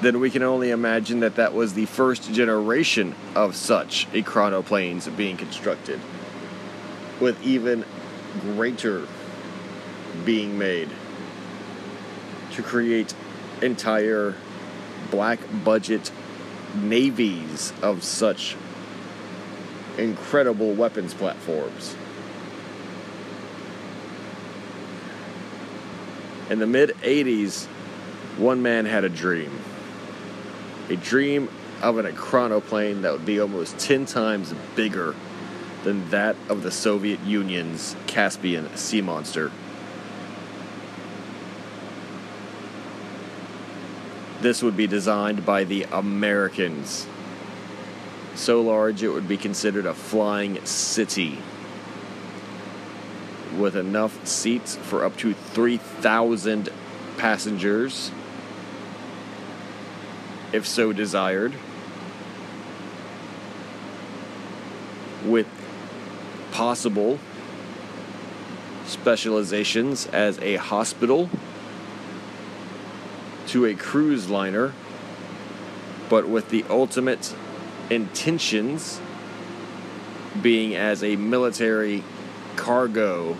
Speaker 2: then we can only imagine that that was the first generation of such ekranoplanes being constructed, with even greater being made to create entire black budget navies of such incredible weapons platforms. In the mid 80s, one man had a dream. A dream of an ekranoplane that would be almost 10 times bigger than that of the Soviet Union's Caspian Sea Monster. This would be designed by the Americans. So large it would be considered a flying city with enough seats for up to 3,000 passengers, if so desired, with possible specializations as a hospital to a cruise liner, but with the ultimate intentions being as a military cargo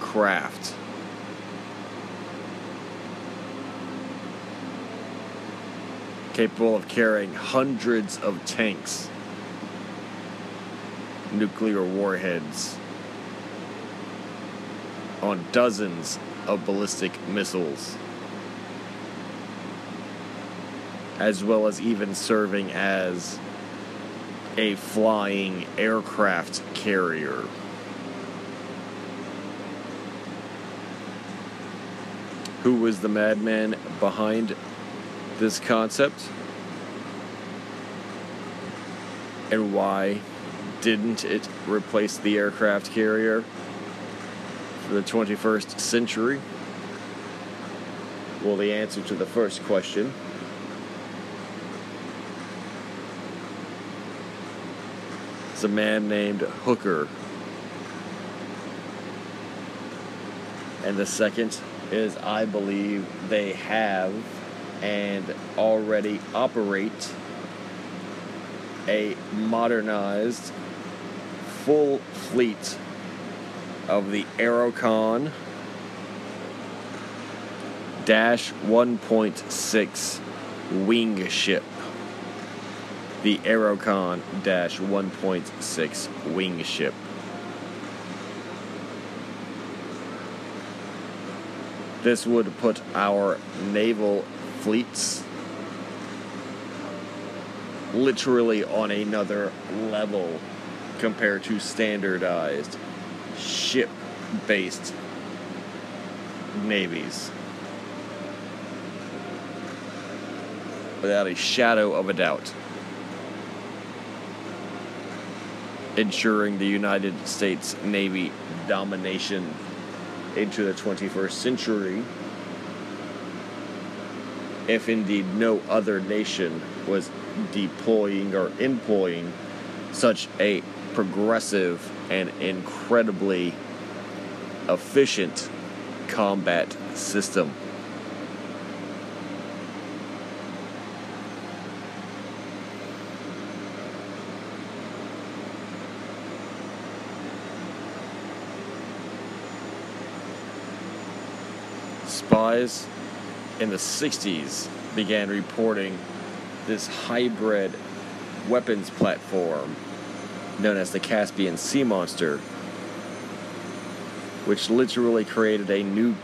Speaker 2: craft. Capable of carrying hundreds of tanks, nuclear warheads, on dozens of ballistic missiles as well as even serving as a flying aircraft carrier. Who was the madman behind this concept? And why didn't it replace the aircraft carrier for the 21st century? Well, the answer to the first question It's a man named Hooker. And the second is I believe they have and already operate a modernized full fleet of the Aerocon Dash 1.6 wing ship the Aerocon 1.6 wing ship. This would put our naval fleets literally on another level compared to standardized ship based navies. Without a shadow of a doubt. ensuring the United States Navy domination into the 21st century, if indeed no other nation was deploying or employing such a progressive and incredibly efficient combat system. spies in the 60s began reporting this hybrid weapons platform known as the Caspian Sea Monster, which literally created a new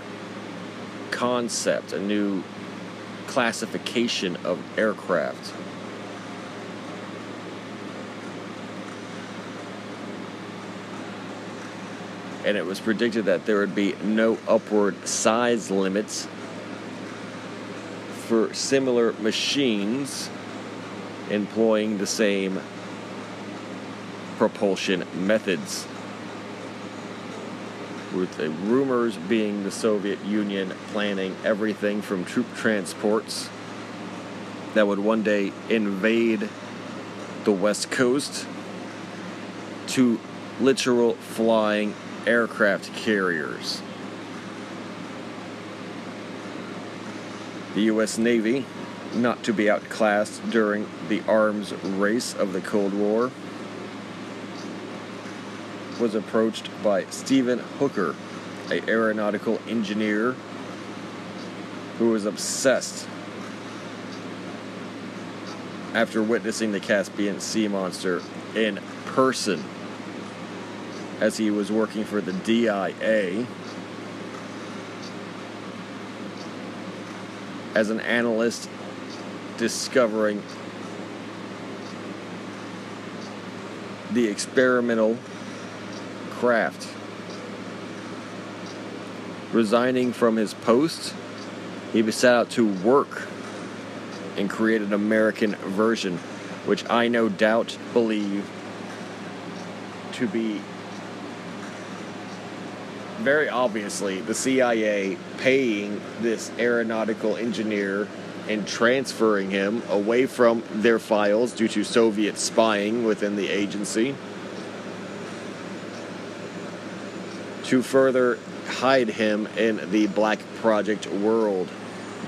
Speaker 2: concept, a new classification of aircraft. and it was predicted that there would be no upward size limits for similar machines employing the same propulsion methods. With the rumors being the Soviet Union planning everything from troop transports that would one day invade the West Coast to literal flying aircraft carriers. The U.S. Navy, not to be outclassed during the arms race of the Cold War, was approached by Stephen Hooker, a aeronautical engineer who was obsessed after witnessing the Caspian Sea Monster in person as he was working for the DIA as an analyst discovering the experimental craft. Resigning from his post, he set out to work and create an American version, which I no doubt believe to be very obviously the CIA paying this aeronautical engineer and transferring him away from their files due to Soviet spying within the agency to further hide him in the Black Project world,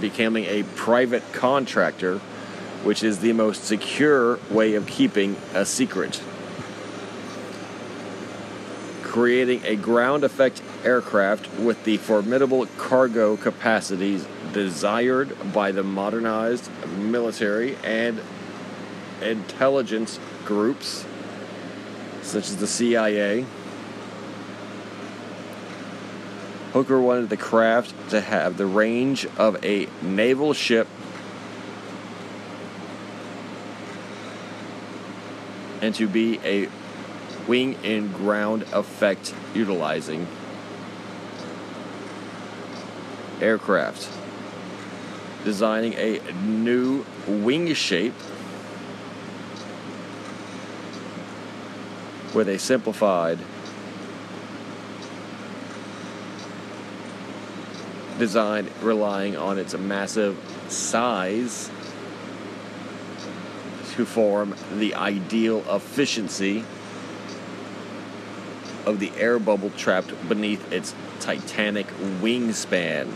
Speaker 2: becoming a private contractor, which is the most secure way of keeping a secret. Creating a ground effect aircraft with the formidable cargo capacities desired by the modernized military and intelligence groups, such as the CIA. Hooker wanted the craft to have the range of a naval ship and to be a wing and ground effect utilizing aircraft. Designing a new wing shape with a simplified design relying on its massive size to form the ideal efficiency of the air bubble trapped beneath its titanic wingspan.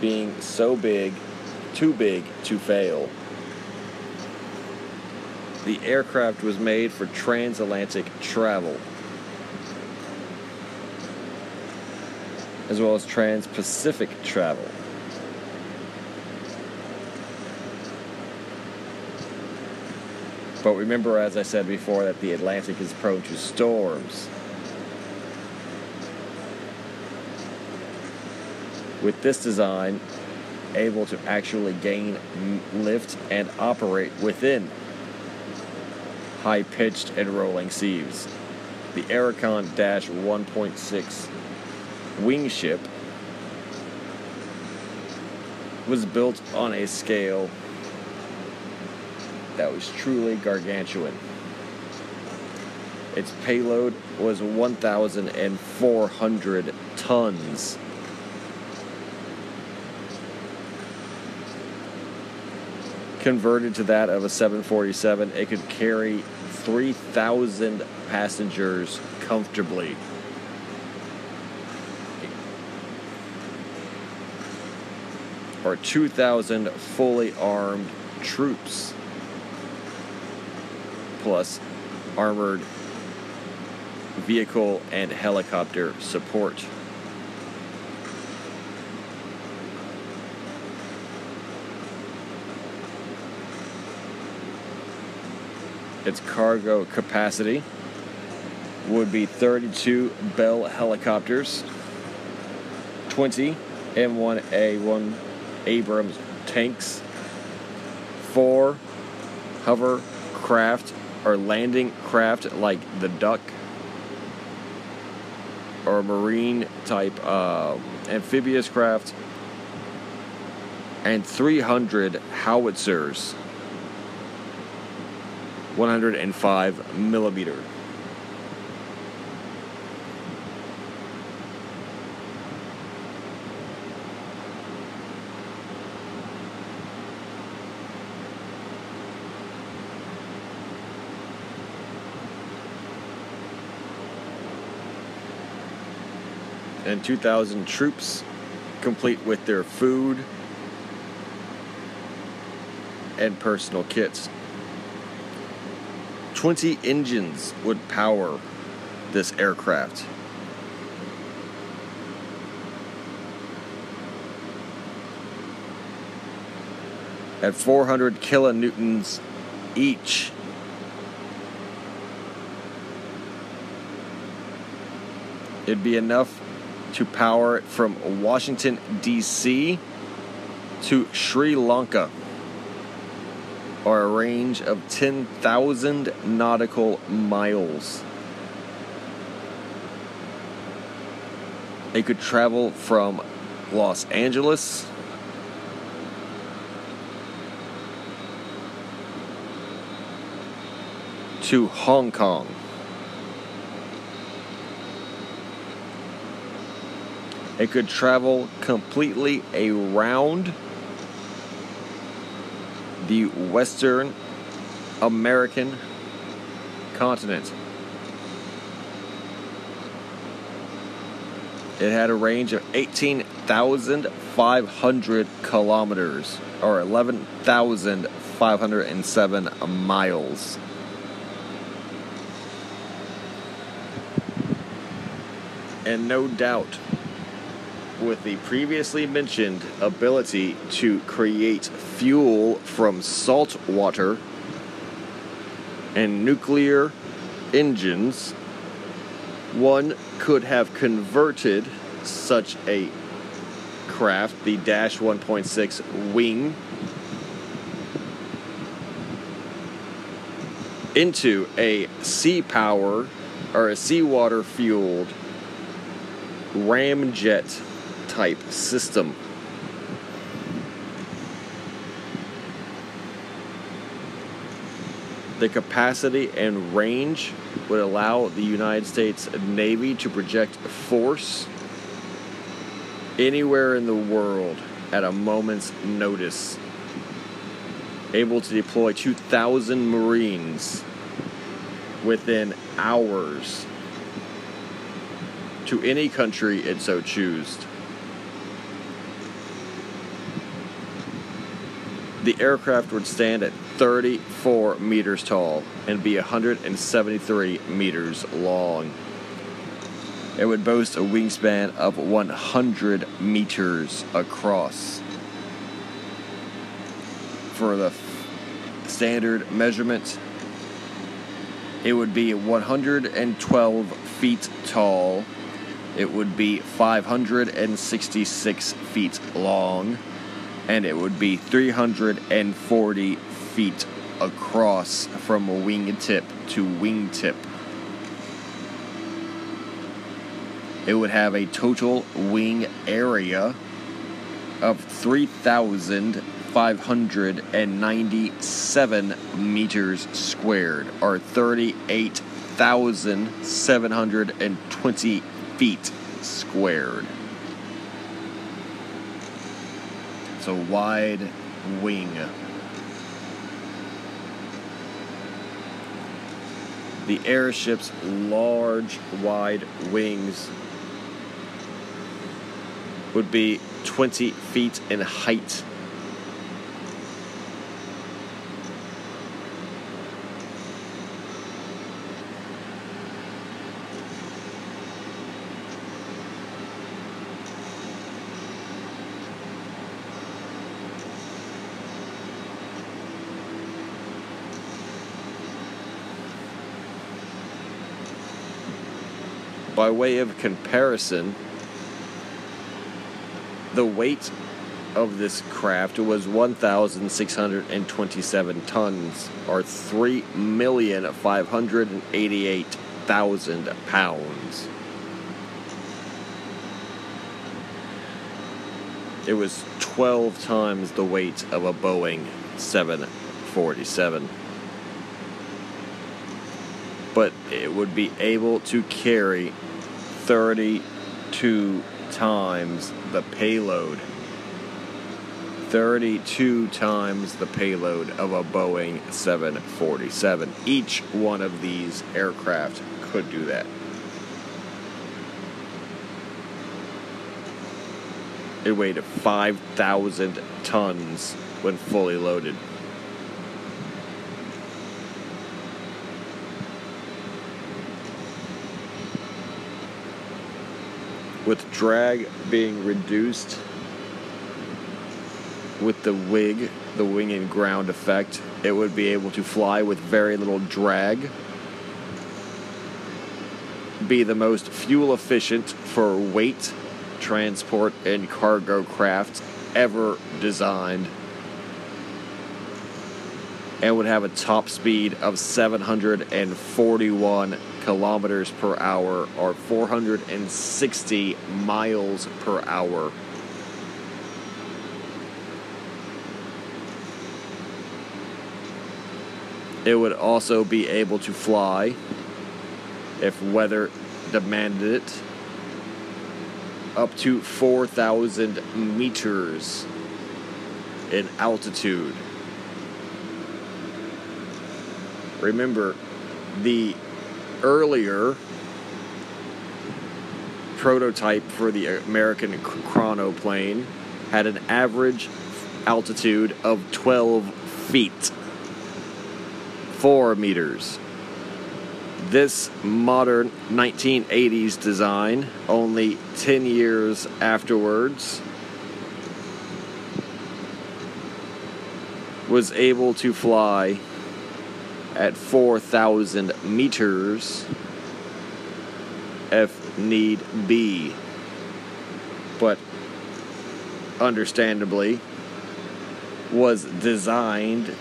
Speaker 2: Being so big, too big to fail. The aircraft was made for transatlantic travel, as well as trans Pacific travel. But remember, as I said before, that the Atlantic is prone to storms. With this design, able to actually gain lift and operate within high pitched and rolling seas. The Aerocon Dash 1.6 wingship was built on a scale that was truly gargantuan. Its payload was 1,400 tons. Converted to that of a 747, it could carry 3,000 passengers comfortably. Or 2,000 fully armed troops plus armored vehicle and helicopter support. Its cargo capacity would be 32 Bell helicopters, 20 M1A1 Abrams tanks, 4 hovercraft or landing craft like the Duck or marine type uh, amphibious craft and 300 howitzers 105 millimeter and 2,000 troops, complete with their food and personal kits. 20 engines would power this aircraft. At 400 kilonewtons each, it'd be enough to power from Washington, D.C. to Sri Lanka, or a range of 10,000 nautical miles. It could travel from Los Angeles to Hong Kong. It could travel completely around the Western American continent. It had a range of 18,500 kilometers or 11,507 miles. And no doubt, with the previously mentioned ability to create fuel from salt water and nuclear engines, one could have converted such a craft, the Dash 1.6 wing, into a sea power or a seawater fueled ramjet type system. The capacity and range would allow the United States Navy to project force anywhere in the world at a moment's notice. Able to deploy 2,000 Marines within hours to any country it so choose. The aircraft would stand at 34 meters tall and be 173 meters long. It would boast a wingspan of 100 meters across. For the standard measurement, it would be 112 feet tall. It would be 566 feet long and it would be 340 feet across from wingtip to wingtip. It would have a total wing area of 3,597 meters squared, or 38,720 feet squared. It's a wide wing. The airship's large, wide wings would be 20 feet in height. Way of comparison, the weight of this craft was 1,627 tons, or 3,588,000 pounds. It was 12 times the weight of a Boeing 747. But it would be able to carry 32 times the payload. 32 times the payload of a Boeing 747. Each one of these aircraft could do that. It weighed 5,000 tons when fully loaded. With drag being reduced with the wig, the wing and ground effect, it would be able to fly with very little drag. Be the most fuel efficient for weight, transport, and cargo craft ever designed. And would have a top speed of 741 kilometers per hour or 460 miles per hour. It would also be able to fly if weather demanded it up to 4,000 meters in altitude. Remember, the earlier prototype for the American ekranoplane had an average altitude of 12 feet. 4 meters. This modern 1980s design, only 10 years afterwards, was able to fly at 4,000 meters if need be. But understandably, was designed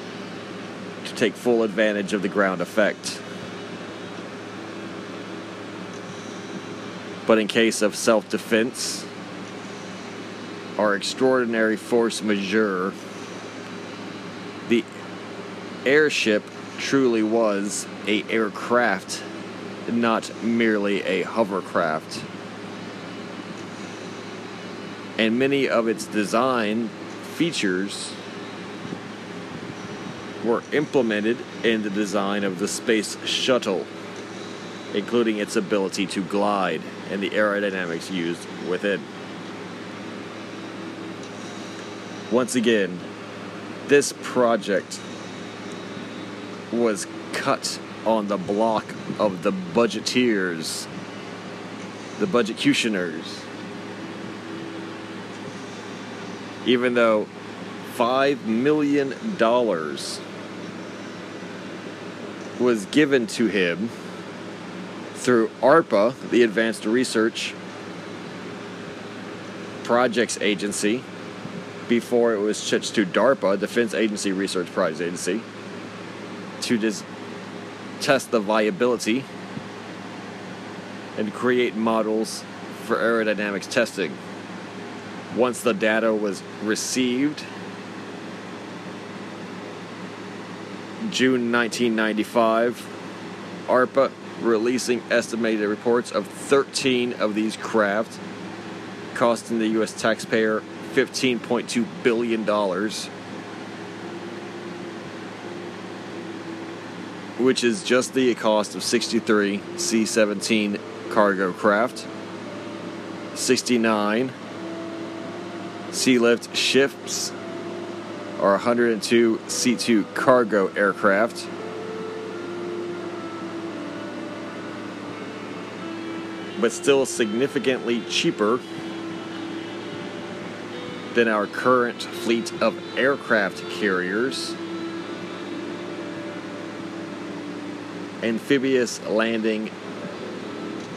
Speaker 2: to take full advantage of the ground effect. But in case of self defense or extraordinary force majeure, the airship truly was a aircraft, not merely a hovercraft. And many of its design features were implemented in the design of the Space Shuttle, including its ability to glide and the aerodynamics used within. Once again, this project was cut on the block of the budgeteers, the budgetcutioners. Even though $5 million was given to him through ARPA, the Advanced Research Projects Agency, before it was switched to DARPA, Defense Agency Research Projects Agency, to dis- test the viability and create models for aerodynamics testing. Once the data was received, June 1995, ARPA releasing estimated reports of 13 of these craft, costing the U.S. taxpayer $15.2 billion. Which is just the cost of 63 C 17 cargo craft, 69 sea lift ships, or 102 C 2 cargo aircraft. But still significantly cheaper than our current fleet of aircraft carriers. Amphibious landing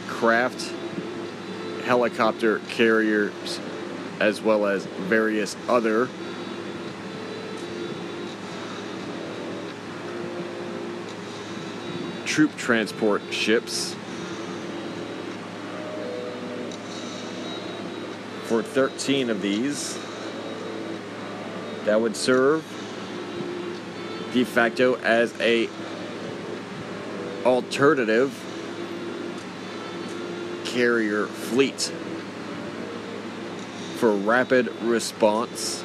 Speaker 2: craft, helicopter carriers, as well as various other troop transport ships. For 13 of these that would serve de facto as a alternative carrier fleet for rapid response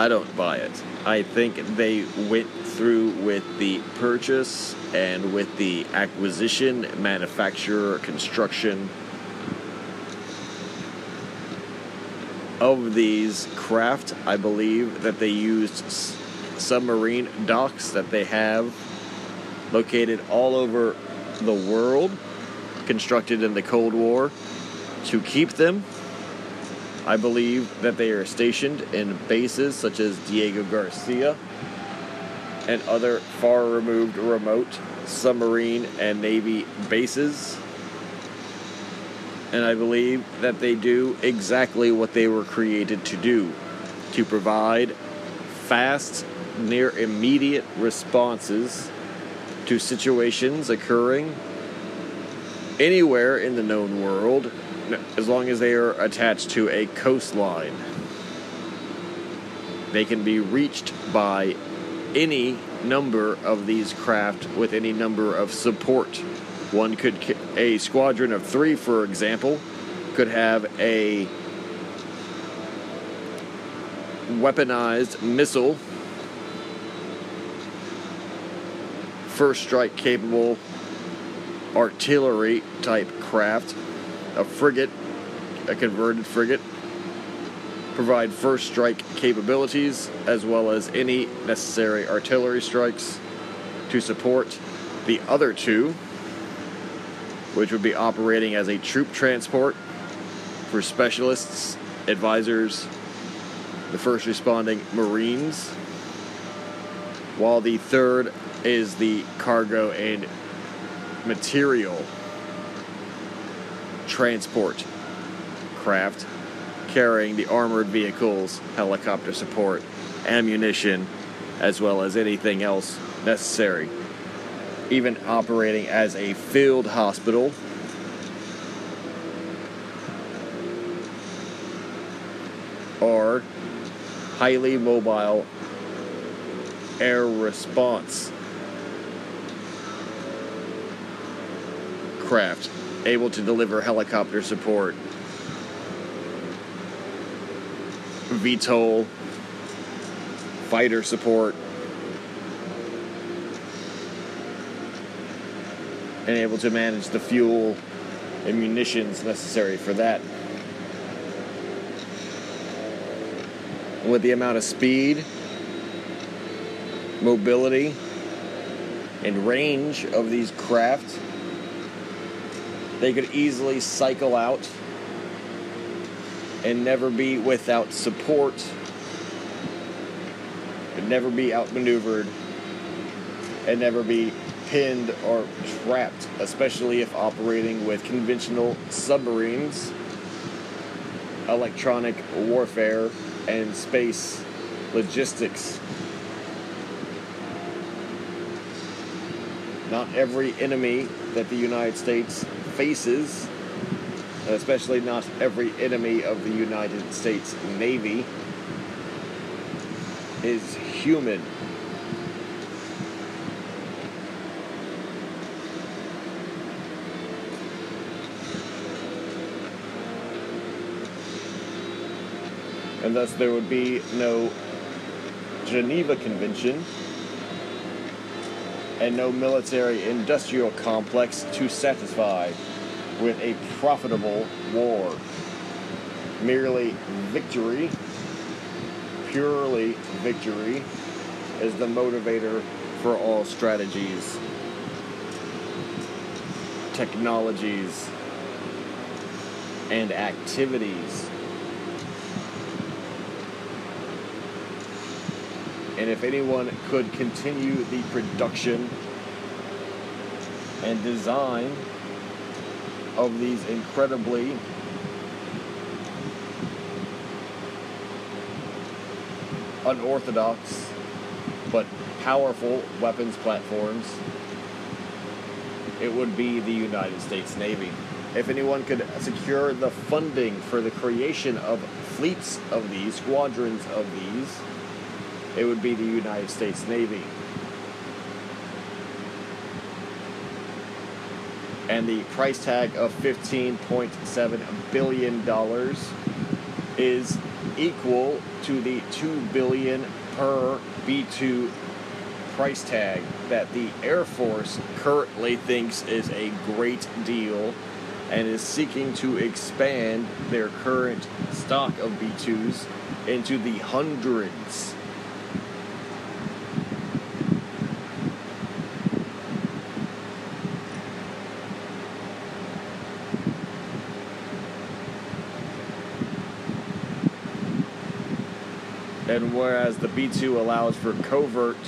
Speaker 2: I don't buy it. I think they went through with the purchase and with the acquisition, manufacture, construction of these craft. I believe that they used submarine docks that they have located all over the world, constructed in the Cold War, to keep them. I believe that they are stationed in bases such as Diego Garcia and other far removed remote submarine and Navy bases. And I believe that they do exactly what they were created to do to provide fast, near immediate responses to situations occurring anywhere in the known world as long as they are attached to a coastline. They can be reached by any number of these craft with any number of support. One could, a squadron of three, for example, could have a weaponized missile, first strike capable artillery type craft, a frigate, a converted frigate, provide first strike capabilities as well as any necessary artillery strikes to support the other two, which would be operating as a troop transport for specialists, advisors, the first responding Marines, while the third is the cargo and material transport craft carrying the armored vehicles, helicopter support, ammunition, as well as anything else necessary. Even operating as a field hospital. Or highly mobile air response craft able to deliver helicopter support, VTOL, fighter support, and able to manage the fuel and munitions necessary for that. With the amount of speed, mobility, and range of these craft, they could easily cycle out and never be without support, could never be outmaneuvered, and never be pinned or trapped, especially if operating with conventional submarines, electronic warfare, and space logistics. Not every enemy that the United States faces, especially not every enemy of the United States Navy, is human. And thus there would be no Geneva Convention and no military industrial complex to satisfy with a profitable war. Merely victory, purely victory, is the motivator for all strategies, technologies, and activities. And if anyone could continue the production and design of these incredibly unorthodox but powerful weapons platforms, it would be the United States Navy. If anyone could secure the funding for the creation of fleets of these, squadrons of these, it would be the United States Navy. And the price tag of $15.7 billion is equal to the 2 billion per B2 price tag that the Air Force currently thinks is a great deal and is seeking to expand their current stock of B2s into the hundreds. And whereas the B2 allows for covert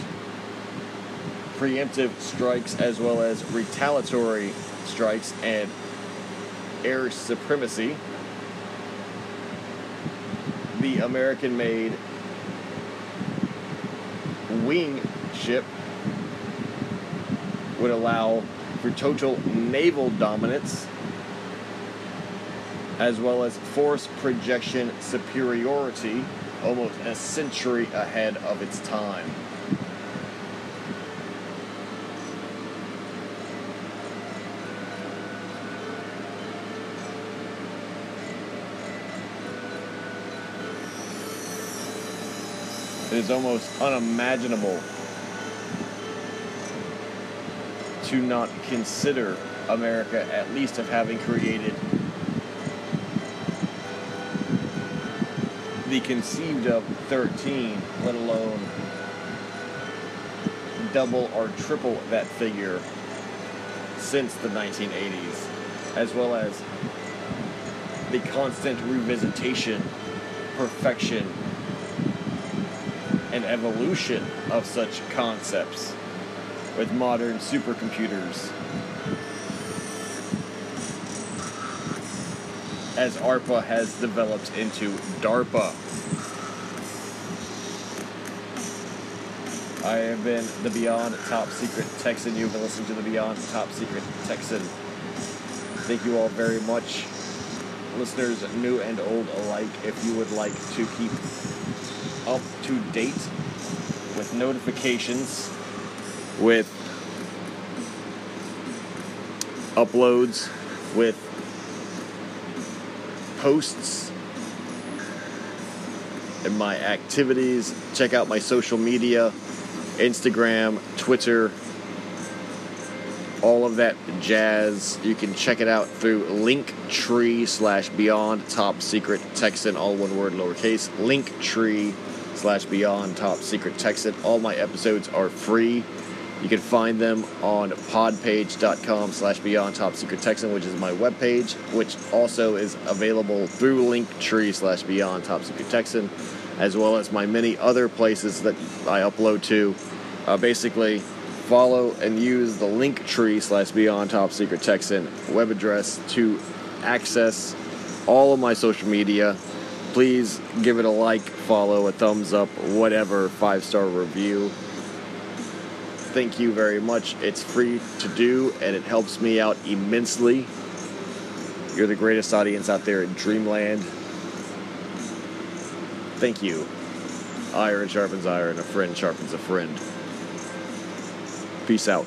Speaker 2: preemptive strikes as well as retaliatory strikes and air supremacy, the American made wing ship would allow for total naval dominance as well as force projection superiority almost a century ahead of its time. It is almost unimaginable to not consider America at least of having created the conceived of 13, let alone double or triple that figure since the 1980s, as well as the constant revisitation, perfection, and evolution of such concepts with modern supercomputers. As ARPA has developed into DARPA. I have been the Beyond Top Secret Texan. You've been listening to the Beyond Top Secret Texan. Thank you all very much, listeners, new and old alike. If you would like to keep up to date with notifications, with uploads, with posts, and my activities. Check out my social media Instagram, Twitter, all of that jazz. You can check it out through Linktree slash Beyond Top Secret Texan, all one word, lowercase. Linktree slash Beyond Top Secret Texan. All my episodes are free. You can find them on podpage.com slash Beyond Top Secret Texan, which is my webpage, which also is available through Linktree slash Beyond Top Secret Texan, as well as my many other places that I upload to. Uh, basically, follow and use the Linktree slash Beyond Top Secret Texan web address to access all of my social media. Please give it a like, follow, a thumbs up, whatever, five star review. Thank you very much. It's free to do and it helps me out immensely. You're the greatest audience out there in Dreamland. Thank you. Iron sharpens iron, and a friend sharpens a friend. Peace out.